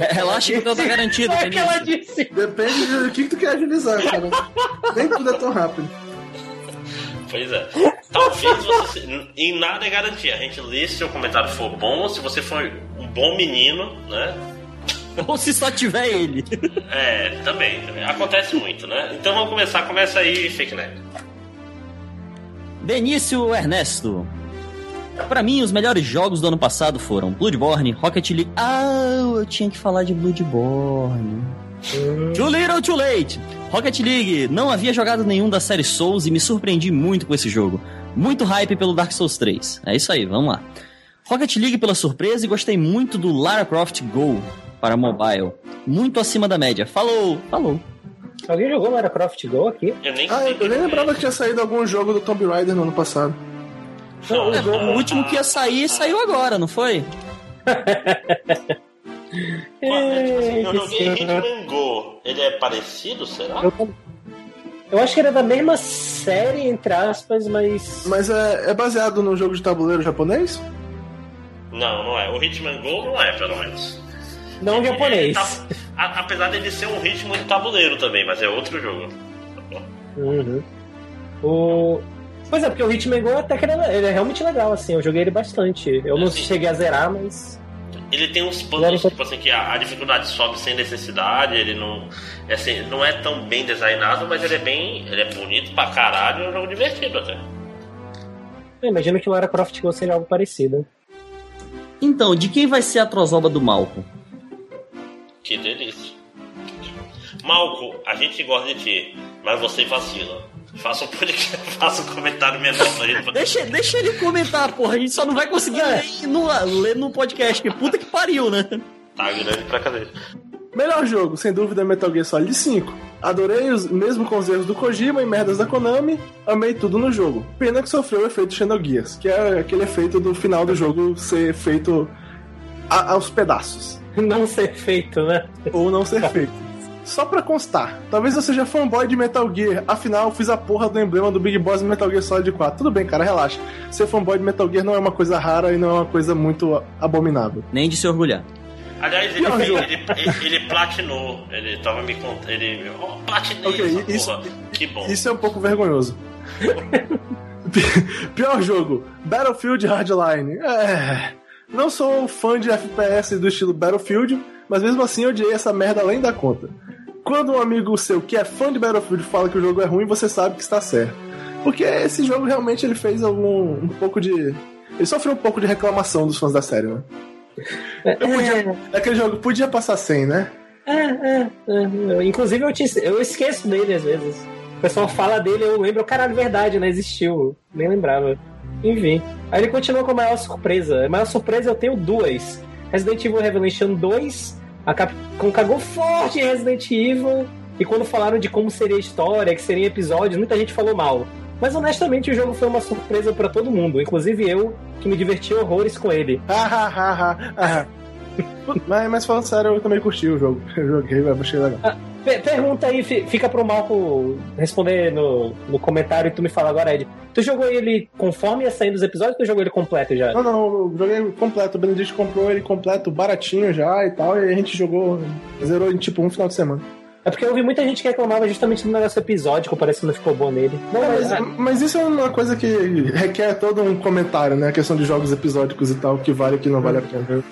É, Relaxa que o teu tá garantido, Foi o que ela disse. Depende do que, que tu quer agilizar, cara. Nem tudo é tão rápido. Pois é. Talvez você. Em nada é garantia. A gente lê se o comentário for bom, se você for um bom menino, né? Ou se só tiver ele. É, também, também. Acontece muito, né? Então vamos começar. Começa aí, Fake Nerd. Benício Ernesto. Pra mim, os melhores jogos do ano passado foram Bloodborne, Rocket League. Ah, eu tinha que falar de Bloodborne. Too little, too late. Rocket League, não havia jogado nenhum da série Souls e me surpreendi muito com esse jogo. Muito hype pelo Dark Souls 3. É isso aí, vamos lá. Rocket League pela surpresa e gostei muito do Lara Croft Go para mobile. Muito acima da média. Falou, falou. Alguém jogou Lara Croft Go aqui? Eu nem Ah, eu, eu nem lembrava que tinha saído algum jogo do Tomb Raider no ano passado. Não, É, o último que ia sair saiu agora, não foi? assim, eu que joguei senhor. Hitman Go. Ele é parecido, será? Eu, eu acho que era da mesma série, entre aspas, mas. Mas é, é baseado no jogo de tabuleiro japonês? Não, não é. O Hitman Go não é, pelo menos. Não Ele- japonês. ele tá- a- apesar dele ser um ritmo de tabuleiro também, mas é outro jogo. Uhum. O... Pois é, porque o Hitman Go até que ele é, ele é realmente legal, assim. Eu joguei ele bastante. Eu não Sim. cheguei a zerar, mas. Ele tem uns puzzles, tipo assim, que a, a dificuldade sobe sem necessidade, ele não. é Assim, não é tão bem designado, mas ele é bem. Ele é bonito pra caralho e é um jogo divertido até. Eu imagino que o Lara Croft Go seja algo parecido. Então, de quem vai ser a trozoba do Malco? Que delícia. Malco, a gente gosta de ti, mas você vacila. Faça um podcast, faça um comentário menor pra gente. Deixa, deixa ele comentar, porra. A gente só não vai conseguir ler no, ler no podcast. Que puta que pariu, né? Tá grande pra cadê? Melhor jogo, sem dúvida, é Metal Gear Solid 5. Adorei os, mesmo com os erros do Kojima e merdas da Konami, amei tudo no jogo. Pena que sofreu o efeito Xenogears, que é aquele efeito do final do jogo ser feito a- aos pedaços. Não ser feito, né? ou não ser feito. Só pra constar, talvez eu seja fanboy de Metal Gear, afinal eu fiz a porra do emblema do Big Boss no Metal Gear Solid 4. Tudo bem, cara, relaxa. Ser fanboy de Metal Gear não é uma coisa rara e não é uma coisa muito abominável. Nem de se orgulhar. Aliás, ele, Não, ele, ele, ele platinou. Ele tava me contando. Ele. Oh, platinei Ok, essa isso- porra. Que bom. Isso é um pouco vergonhoso. Pi- Pior jogo, Battlefield Hardline. É. Não sou fã de FPS do estilo Battlefield, mas mesmo assim eu odiei essa merda além da conta. Quando um amigo seu que é fã de Battlefield fala que o jogo é ruim, você sabe que está certo. Porque esse jogo realmente ele fez algum um pouco de ele sofreu um pouco de reclamação dos fãs da série, né? Eu podia, aquele jogo podia passar sem, né? É, é, é. Inclusive, eu, te, eu esqueço dele às vezes. O pessoal fala dele, eu lembro, caralho, verdade, né? Existiu. Nem lembrava. Enfim. Aí ele continua com a maior surpresa. A maior surpresa eu tenho duas: Resident Evil Revelation 2. A Capcom cagou forte em Resident Evil. E quando falaram de como seria a história, que seriam episódios, muita gente falou mal. Mas honestamente, o jogo foi uma surpresa pra todo mundo, inclusive eu, que me diverti horrores com ele. mas, mas falando sério, eu também curti o jogo. Eu joguei, achei legal. Per- Pergunta aí, fi- fica pro Malco responder no, no comentário e tu me fala agora, Ed. Tu jogou ele conforme ia saindo os episódios ou tu jogou ele completo já? Não, não, eu joguei completo. O Benedict comprou ele completo, baratinho já e tal, e a gente jogou, zerou em tipo um final de semana. É porque eu vi muita gente que reclamava justamente do negócio episódico, parece que não ficou bom nele. Não, É, mas, mas, isso é uma coisa que requer todo um comentário, né? A questão de jogos episódicos e tal, que vale e que não vale a pena.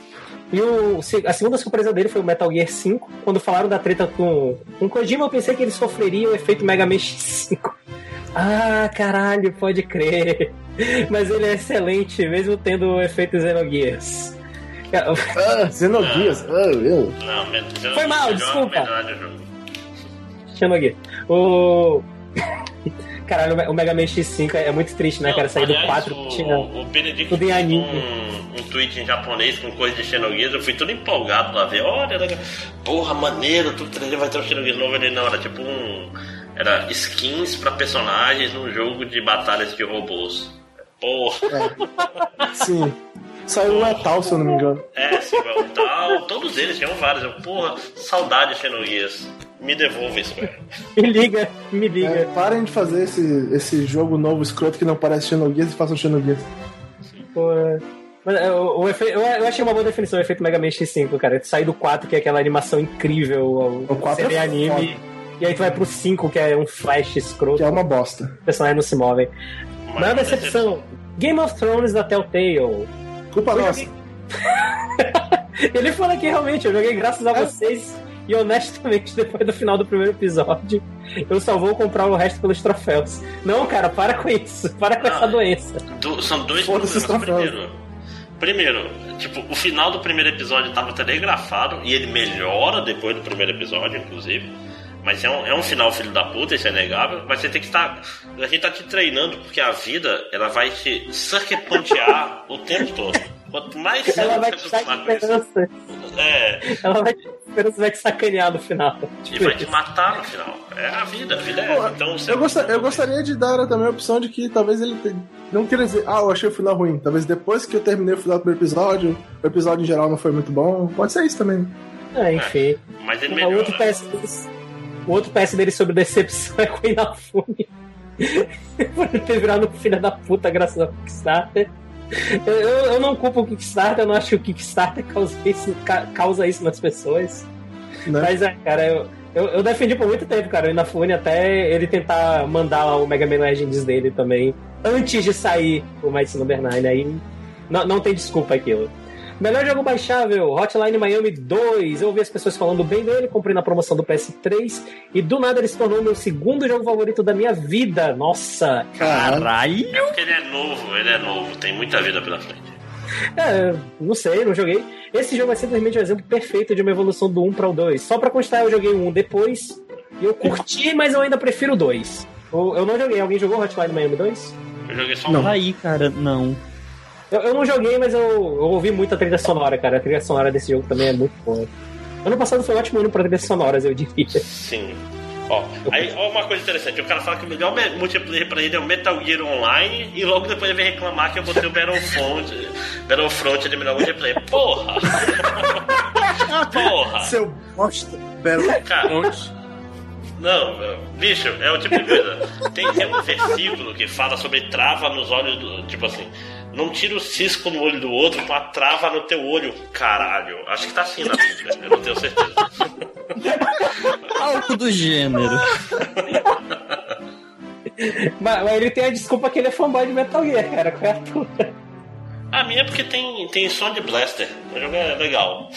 E o, a segunda surpresa dele foi o Metal Gear 5. Quando falaram da treta com, com Kojima, eu pensei que ele sofreria o efeito Mega Man X5. Ah, caralho, pode crer. Mas ele é excelente, mesmo tendo o efeito Xenogears. Ah, Xenogears, ah, eu. Não, men- já- Foi mal, é desculpa. jogo. Xenogears. O... Caralho, o Mega Man X5 é muito triste, né, Não, cara? Sair do aliás, 4 o, tinha... o Benedict tudo em anime. um, um tweet em japonês com coisa de Xenogears, eu fui tudo empolgado pra ver. Olha, porra, maneiro, tudo 3D vai ter um Xenogears novo. Ele não, era tipo um. Era skins pra personagens num jogo de batalhas de robôs. Porra, Sim. Saiu o Metal, se eu não me engano. é, sim, o tal. Todos eles tinham vários. Eu, porra, saudade de Xenogears. Me devolva isso, velho. Me liga, me liga. É, parem de fazer esse, esse jogo novo escroto que não parece Xenogears e façam Xenogears. Pô, é. Mas, é, o, o efe- eu, eu achei uma boa definição o efeito Mega Man X5, cara. Tu sai do 4, que é aquela animação incrível, o, O 4 CD é anime, e aí tu vai pro 5, que é um flash escroto, Que é uma bosta. os personagens não se movem. Mas Maior uma decepção, Game of Thrones da Telltale. Culpa Eu nossa. joguei- Ele fala que realmente, eu joguei graças a É. vocês E honestamente, depois do final do primeiro episódio, eu só vou comprar o resto pelos troféus. Não, cara, para com isso. Para com Não. essa doença. Do- são dois problemas. Primeiro, primeiro, tipo, o final do primeiro episódio tava telegrafado e ele melhora depois do primeiro episódio, inclusive. Mas é um, é um final filho da puta, isso é negável. Mas você tem que estar. A gente tá te treinando porque a vida ela vai te sucker o tempo todo. Quanto mais Ela vai você te dar acostumar com isso, esperança. é, Ela vai te esperança, vai te sacanear no final. e Tipo, vai te matar no final. É a vida, a vida é Pô. Então, Eu, gosta- eu gostaria de dar também a opção de que talvez ele te- não queira dizer, ah, eu achei o final ruim. Talvez depois que eu terminei o final do primeiro episódio, o episódio em geral não foi muito bom. Pode ser isso também. é, enfim. Mas ele O melhora. outro PS o outro PS dele sobre decepção é com o Inafune. Por ele ter virado um filho da puta graças ao Kickstarter. Eu, eu- não culpo o Kickstarter, eu não acho que o Kickstarter causa isso, ca- causa isso nas pessoas. Né? Mas é, cara, eu, eu, eu defendi por muito tempo, cara, o Inafune até ele tentar mandar lá o Mega Man Legends dele também, antes de sair o Mighty Number 9, aí não, não tem desculpa aquilo. Melhor jogo baixável, Hotline Miami 2. Eu ouvi as pessoas falando bem dele, comprei na promoção do PS3 e do nada ele se tornou meu segundo jogo favorito da minha vida. Nossa! Caralho! É porque ele é novo, ele é novo, tem muita vida pela frente. É, não sei, não joguei. Esse jogo é simplesmente um exemplo perfeito de uma evolução do 1 para o 2. Só pra constar, eu joguei o 1 depois e eu curti, mas eu ainda prefiro o 2. Eu, eu não joguei. Alguém jogou Hotline Miami 2? Eu joguei só um. Não. Aí, cara, não. Eu, eu não joguei, mas eu, eu ouvi muita trilha sonora, cara. A trilha sonora desse jogo também é muito boa. Ano passado foi um ótimo ano pra trilhas sonoras, eu diria. Sim. Ó, aí, ó uma coisa interessante, o cara fala que o melhor me- multiplayer pra ele é o Metal Gear Online e logo depois ele vem reclamar que eu botei o Battlefront, Battlefront de melhor multiplayer. Porra! Porra! Seu bosta, Battle Cara, não, bicho, é o tipo de coisa. Tem, tem um versículo que fala sobre trava nos olhos do. Tipo assim, não tira o cisco no olho do outro com a trava no teu olho, caralho. Acho que tá assim na Bíblia, eu não tenho certeza. Algo do gênero. Mas, mas ele tem a desculpa que ele é fanboy de Metal Gear, cara. Qual é a tua? A minha é porque tem, tem som de blaster. O jogo é legal.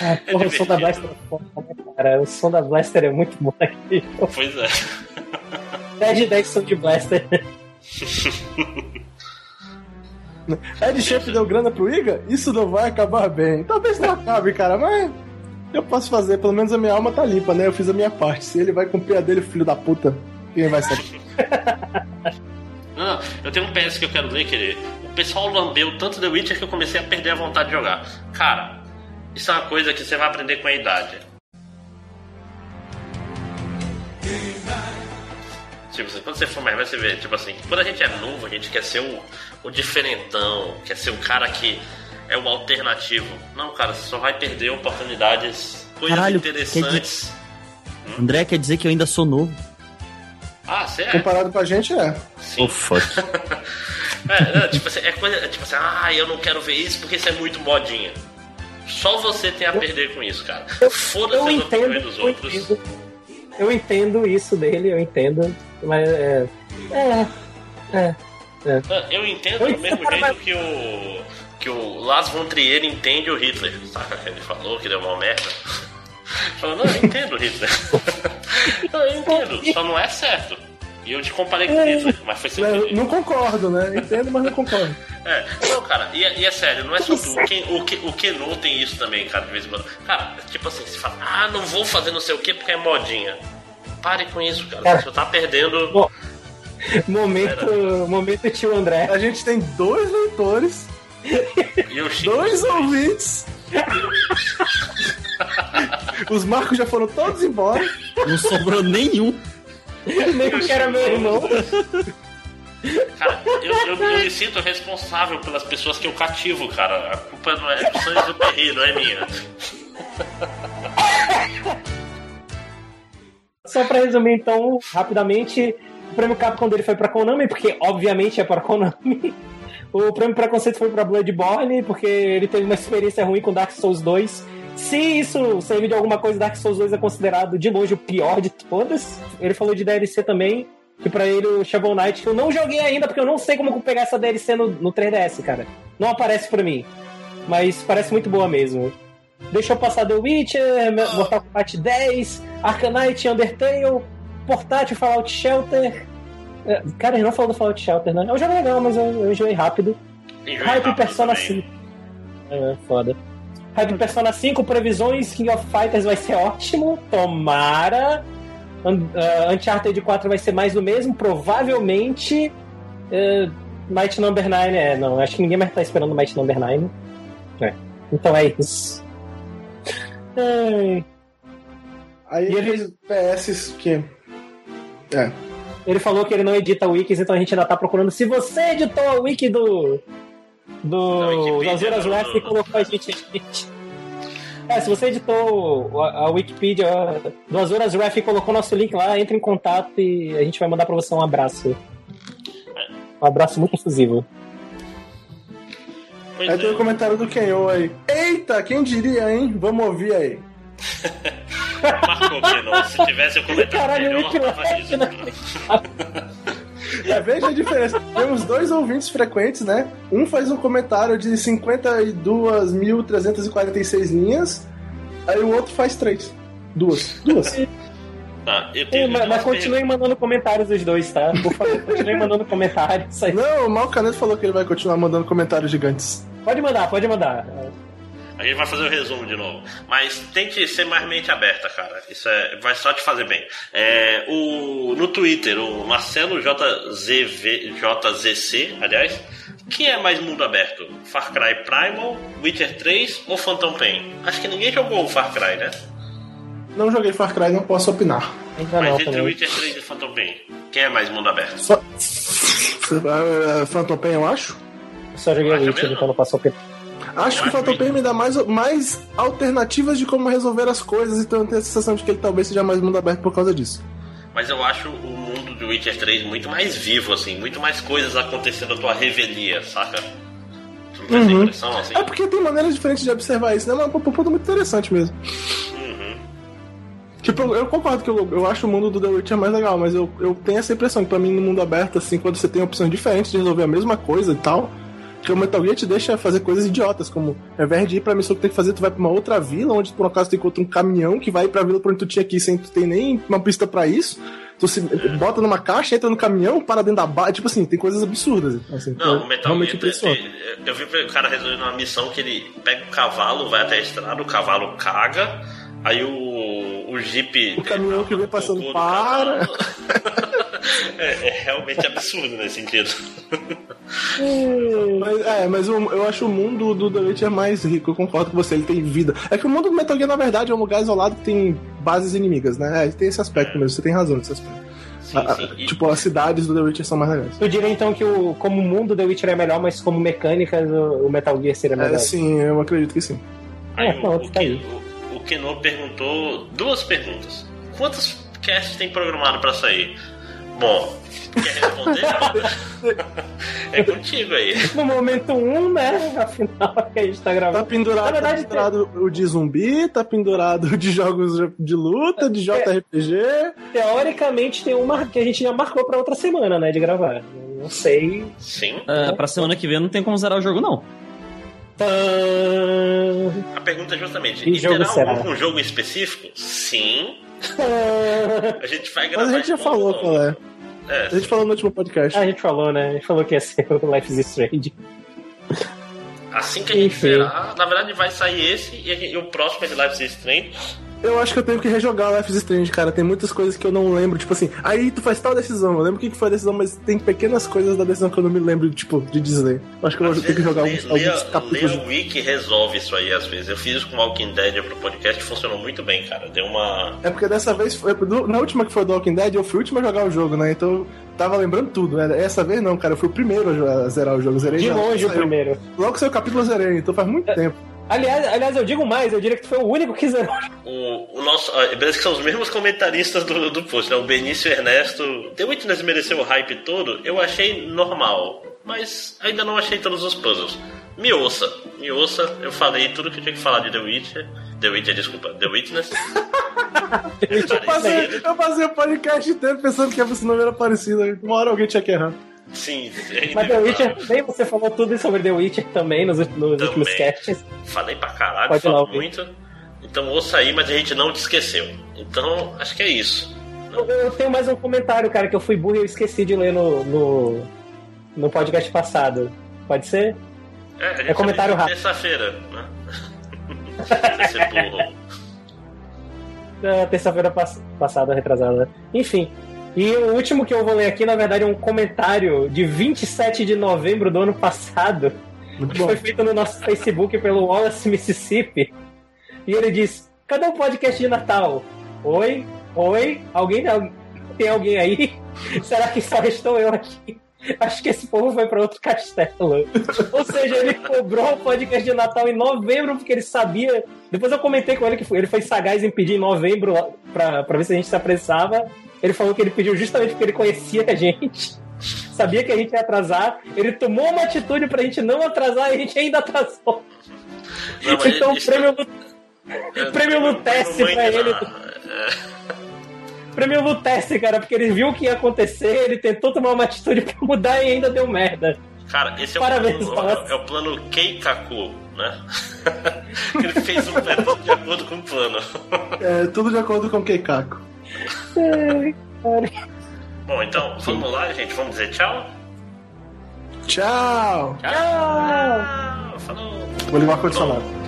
Ah, porra, o som da Blaster é foda, né, cara. O som da Blaster é muito bom aqui. Pois é. 10 de 10 som de Blaster. Ed Chef deu grana pro Iga? Isso não vai acabar bem. Talvez não acabe, cara, mas eu posso fazer. Pelo menos a minha alma tá limpa, né? Eu fiz a minha parte. Se ele vai cumprir a dele, filho da puta, quem vai saber? Não, não, eu tenho um PS que eu quero ler, que o pessoal lambeu tanto The Witcher que eu comecei a perder a vontade de jogar. Cara, isso é uma coisa que você vai aprender com a idade. Tipo assim, quando você for mais, vai você ver, tipo assim, quando a gente é novo, a gente quer ser o, o diferentão, quer ser o cara que é o alternativo. Não, cara, você só vai perder oportunidades, coisas Caralho, interessantes. André quer dizer que eu ainda sou novo. Ah, você é? Comparado com a gente, é. Oh, fuck. É, não, tipo assim, é coisa, é tipo assim, ah, eu não quero ver isso porque isso é muito modinha. Só você tem a perder com isso, cara. Foda-se Eu as opiniões dos eu outros. entendo. Eu entendo isso dele, eu entendo. Mas é. É. É. Ah, Eu entendo Eu do mesmo jeito que o. que o Lars von Trier entende o Hitler. Saca que ele falou que deu uma merda? Falou, não, eu entendo o Hitler. Não, eu entendo, só não é certo. E eu te comparei com Hitler, mas foi sem querer. não concordo, né? Entendo, mas não concordo. É, não, cara, e, é- e é sério, não é só tu. O, Ken, o, Ken- o Keno tem isso também, cara, de vez em quando. Cara, tipo assim, você fala, ah, não vou fazer não sei o que porque é modinha. Pare com isso, cara. Cara. Você tá perdendo. Bom, Momento, momento tio André. A gente tem dois leitores, E o Chico. dois ouvintes. Os marcos já foram todos embora. Não sobrou nenhum. Nem que era meu irmão. Cara, eu, eu- eu me sinto responsável pelas pessoas que eu cativo, cara. A culpa não é do Santos do Perri, não é minha. Só pra resumir, então, rapidamente, o prêmio Capcom dele foi pra Konami, porque obviamente é pra Konami. O prêmio Preconceito foi pra Bloodborne, porque ele teve uma experiência ruim com Dark Souls 2. Se isso servir de alguma coisa, Dark Souls 2 é considerado de longe o pior de todas. Ele falou de DLC também, que pra ele o Shovel Knight, que eu não joguei ainda, porque eu não sei como pegar essa DLC no, no 3DS, cara. Não aparece pra mim. Mas parece muito boa mesmo. deixou passar The Witcher, Mortal Kombat 10, Arcanite, Undertale, Portátil, Fallout Shelter. É, Cara, ele não falou do Fallout Shelter, né? É um jogo legal, mas eu, eu enjoei rápido. Hype Persona também. 5. É, foda. Hype Persona 5, previsões, King of Fighters vai ser ótimo, tomara. Ah, Uncharted 4 vai ser mais do mesmo, provavelmente. Uh, Might Number 9, é, não, acho que ninguém mais tá esperando Might Number 9. É. Então é isso. Aí E ele- PS que. É. Ele falou que ele não edita wikis, então a gente ainda tá procurando. Se você editou a wiki do. Da Do Wikipedia, Azuras do- e colocou a gente aqui. É, se você editou a, a Wikipedia do Azuras Ref e colocou nosso link lá, entre em contato e a gente vai mandar pra você um abraço. Um abraço muito efusivo. Pois Aí tem o é. comentário do Kenyon aí. Eita, quem diria, hein? Vamos ouvir aí. Marcou que não. Se tivesse o comentário Caralho, melhor, tava isso. É, veja a diferença. Temos dois ouvintes frequentes, né? Um faz um comentário de 52.346 linhas, aí o outro faz três. Duas. Duas. Tá, eu É, tenho mas, mas continuem mandando comentários os dois, tá? Por favor, continuem mandando comentários. Aí. Não, o Mal Caneto falou que ele vai continuar mandando comentários gigantes. Pode mandar, pode mandar. A gente vai fazer o resumo de novo. Mas tente ser mais mente aberta, cara. Isso é, vai só te fazer bem. É, o, no Twitter, o Marcelo JZV, JZC, aliás, que é mais mundo aberto? Far Cry Primal, Witcher 3 ou Phantom Pain? Acho que ninguém jogou o Far Cry, né? Não joguei Far Cry, não posso opinar. Mas entre também. Witcher 3 e Phantom Pain, quem é mais mundo aberto? Só... Phantom Pain, eu acho. Eu só joguei Witcher, então não passou o Acho que o Pain me dá mais, mais alternativas de como resolver as coisas, então eu tenho a sensação de que ele talvez seja mais mundo aberto por causa disso. Mas eu acho o mundo do Witcher 3 muito mais vivo, assim, muito mais coisas acontecendo à tua revelia, saca? Tu não tem essa Uhum. impressão, assim? É porque tem maneiras diferentes de observar isso, né? Mas é um ponto muito interessante mesmo. Uhum. Tipo, eu, eu concordo que eu, eu acho o mundo do The Witcher mais legal, mas eu, eu tenho essa impressão que pra mim no mundo aberto, assim, quando você tem opções diferentes de resolver a mesma coisa e tal, que o Metal Gear te deixa fazer coisas idiotas, como ao invés de ir pra missão que tem que fazer, tu vai pra uma outra vila, onde por acaso tu encontra um caminhão que vai pra vila por onde tu tinha que ir sem tu ter nem uma pista pra isso. Tu se bota numa caixa, entra no caminhão, para dentro da barra. Tipo assim, tem coisas absurdas. Assim, Não, o Metal Gear, tem- eu vi o cara resolvendo uma missão que ele pega o cavalo, vai até a estrada, o cavalo caga, aí o, o Jeep... O caminhão que vem passando do para. é, é realmente absurdo nesse sentido. Mas, é, mas eu, eu acho o mundo do The Witcher mais rico, eu concordo com você, ele tem vida. É que o mundo do Metal Gear, na verdade, é um lugar isolado que tem bases inimigas, né? É, tem esse aspecto mesmo, você tem razão nesse aspecto. Sim, A- a- sim. E- tipo, as cidades do The Witcher são mais legais. Eu diria então que o, como o mundo The Witcher é melhor, mas como mecânicas o, o Metal Gear seria melhor. É, sim, eu acredito que sim. Aí É, o, pronto, o, tá aí. O Keno perguntou duas perguntas. Quantos casts tem programado pra sair? Bom, quer responder? é contigo aí. No momento 1, um, né? Afinal, que a gente tá Tá gravando. pendurado, Na verdade, tá pendurado o de zumbi, tá pendurado o de jogos de luta, de JRPG. Teoricamente tem uma que a gente já marcou pra outra semana, né? De gravar. Não sei. Sim. É, pra semana que vem não tem como zerar o jogo, não. A pergunta é justamente: Que e jogo terá será? algum jogo específico? Sim. A gente vai gravar. Mas a gente já falou novo. qual é. É, A gente falou no último podcast. Ah, a gente falou, né? A gente falou que ia ser o Life is Strange. assim que a gente Enfim. zerar, na verdade vai sair esse e, gente- e o próximo é de Life is Strange. Eu acho que eu tenho que rejogar o Life is Strange, cara. Tem muitas coisas que eu não lembro. Tipo assim, aí tu faz tal decisão. Eu lembro o que foi a decisão, mas tem pequenas coisas da decisão que eu não me lembro, tipo, de dizer. Eu acho que eu Às vou ter que jogar alguns, lê, alguns lê capítulos. a Wiki resolve isso aí às vezes. Eu fiz isso com Walking Dead pro podcast funcionou muito bem, cara. Deu uma. É porque dessa vez, foi- na última que foi do Walking Dead, eu fui o último a jogar o jogo, né? Então eu tava lembrando tudo. né? Essa vez não, cara. Eu fui o primeiro a zerar o jogo. Zerei De longe o primeiro. Logo que saiu o capítulo eu zerei, então faz muito tempo. Aliás, aliás, eu digo mais, eu diria que tu foi o único que zerou. O, o nosso. ah, Beleza que são os mesmos comentaristas do, do post, né? O Benício e o Ernesto. The Witness mereceu o hype todo? Eu achei normal. Mas ainda não achei todos os puzzles. Me ouça, me ouça, eu falei tudo que eu tinha que falar de The Witcher. The Witcher, desculpa, The Witness. Eu passei, eu passei o podcast inteiro pensando que esse nome era parecido. Uma hora alguém tinha que errar. Sim, é Mas The Witcher também, você falou tudo sobre The Witcher também nos, nos Também. últimos casts. Falei pra caralho, Pode falo muito. Então ouça aí, mas a gente não te esqueceu. Então, acho que é isso. Eu, eu tenho mais um comentário, cara, que eu fui burro e eu esqueci de ler no, no, no podcast passado. Pode ser? É, É comentário rápido. Terça-feira, né? Você é burro. Terça-feira pass passada, retrasada. Enfim. E o último que eu vou ler aqui, na verdade, é um comentário de 27 de novembro do ano passado. Muito que bom. foi feito no nosso Facebook pelo Wallace Mississippi. E ele diz: Cadê o podcast de Natal? Oi? Oi? Alguém tem alguém aí? Será que só estou eu aqui? Acho que esse povo foi para outro castelo. Ou seja, ele cobrou o podcast de Natal em novembro porque ele sabia. Depois eu comentei com ele que foi- ele foi sagaz em pedir em novembro pra ver se a gente se apressava. Ele falou que ele pediu justamente porque ele conhecia a gente. Sabia que a gente ia atrasar. Ele tomou uma atitude pra gente não atrasar e a gente ainda atrasou. Não, então, isso- prêmio, é, prêmio não- Lutece não vou pra ele. entrar. É, prêmio Lutece, cara, porque ele viu o que ia acontecer, ele tentou tomar uma atitude pra mudar e ainda deu merda. Cara, esse é Parabéns, o plano, é o plano Keikaku, né? ele fez um método de acordo com o plano. É, tudo de acordo com o Keikaku. Ai, cara. Bom, então, vamos lá, gente. Vamos dizer tchau? Tchau! Tchau! Ah, falou! Vou ligar o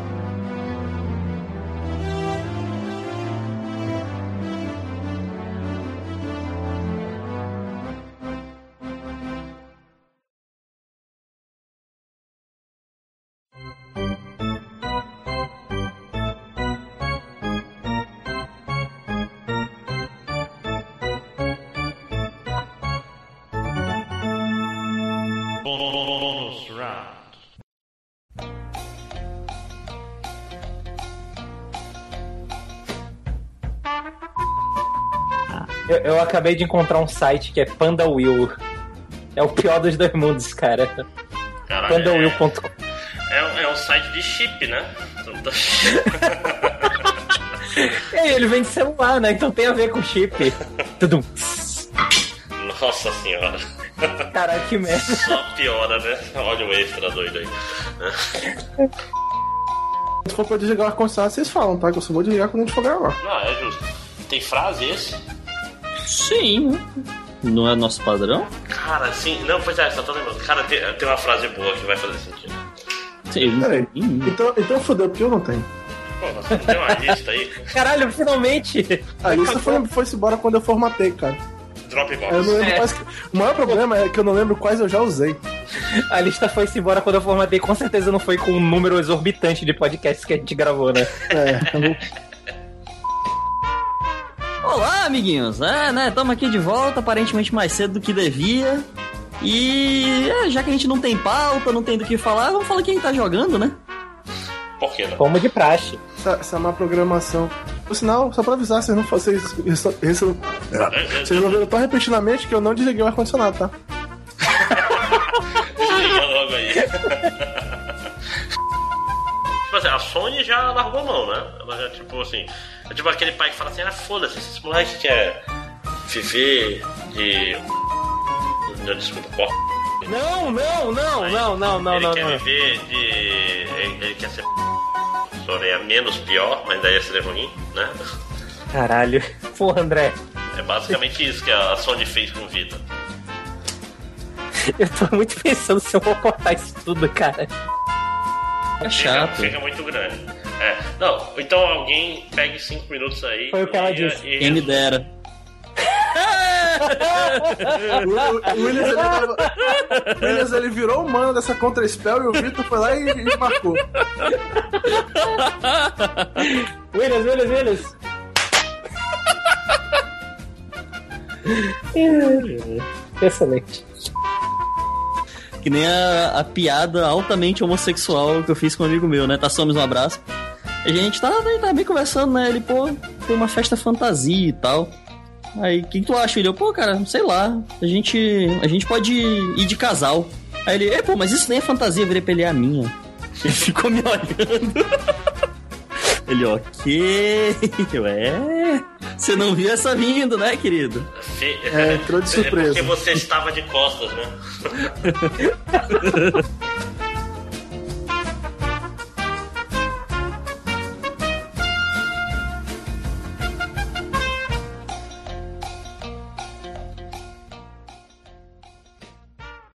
Eu, acabei de encontrar um site que é Panda Will. É o pior dos dois mundos, cara. Caralho, é, Pandawill.com. é, é um site de chip, né? E aí, ele vem de celular, né? Então tem a ver com chip. Tudo. Nossa senhora. Caralho, que merda. Só piora, né? Olha o extra doido aí. Se for pra desligar o ar-condicionado, vocês falam, tá? Que eu só vou desligar quando a gente for gravar. Não, é justo. Tem frase esse? Sim. Não é nosso padrão? Cara, sim. Não, pois é, só tô lembrando. Cara, tem, tem uma frase boa que vai fazer sentido. Sim. Peraí. Então, então fodeu, porque eu não tenho. Pô, você tem uma lista aí? Caralho, finalmente! A lista foi, foi-se embora quando eu formatei, cara. Dropbox. Eu não lembro É. quais. O maior problema é que eu não lembro quais eu já usei. A lista foi-se embora quando eu formatei. Com certeza não foi com um número exorbitante de podcasts que a gente gravou, né? É, eu não- Olá, amiguinhos. É, né? Estamos aqui de volta, aparentemente mais cedo do que devia. E é, já que a gente não tem pauta, não tem do que falar, vamos falar quem tá jogando, né? Por que não? Como de praxe. essa, essa má programação. Por sinal, só pra avisar, vocês não vocês, vocês, vocês não viram tão repentinamente que eu não desliguei o ar-condicionado, tá? Desliga logo aí. tipo assim, a Sony já largou a mão, né? Ela já, tipo assim. É tipo aquele pai que fala assim: ah, foda-se, esses moleques quer viver de. Não, desculpa, porra. Não, não, não, não, não, não, ele não, quer não. viver de. Ele, ele quer ser. Seria menos pior, mas daí ia ser ruim, né? Caralho. Porra, André. É basicamente isso que a Sony fez com o Vita. Eu tô muito pensando se eu vou cortar isso tudo, cara. É Fica, chato. fica muito grande. É, não, então alguém pegue cinco minutos aí. Foi o que ela e- disse. e Quem me dera. O, o Williams, ele tava- o Williams, ele virou o mano dessa contra-spell e o Vitor foi lá e, e marcou. Williams, Williams, Williams. Excelente. Que nem a, a piada altamente homossexual que eu fiz com um amigo meu, né? Tá Somos um abraço. A gente tá, tá bem conversando, né? Ele, pô, tem uma festa fantasia e tal. Aí, o que, que tu acha? Ele, pô, cara, sei lá. A gente, a gente pode ir de casal. Aí ele, é, pô, mas isso nem é fantasia, eu virei pra ele, é a minha. Ele ficou me olhando. Ele, ok. Eu, é. Você não viu essa vindo, né, querido? Fe- É, entrou de surpresa. É porque você estava de costas, né?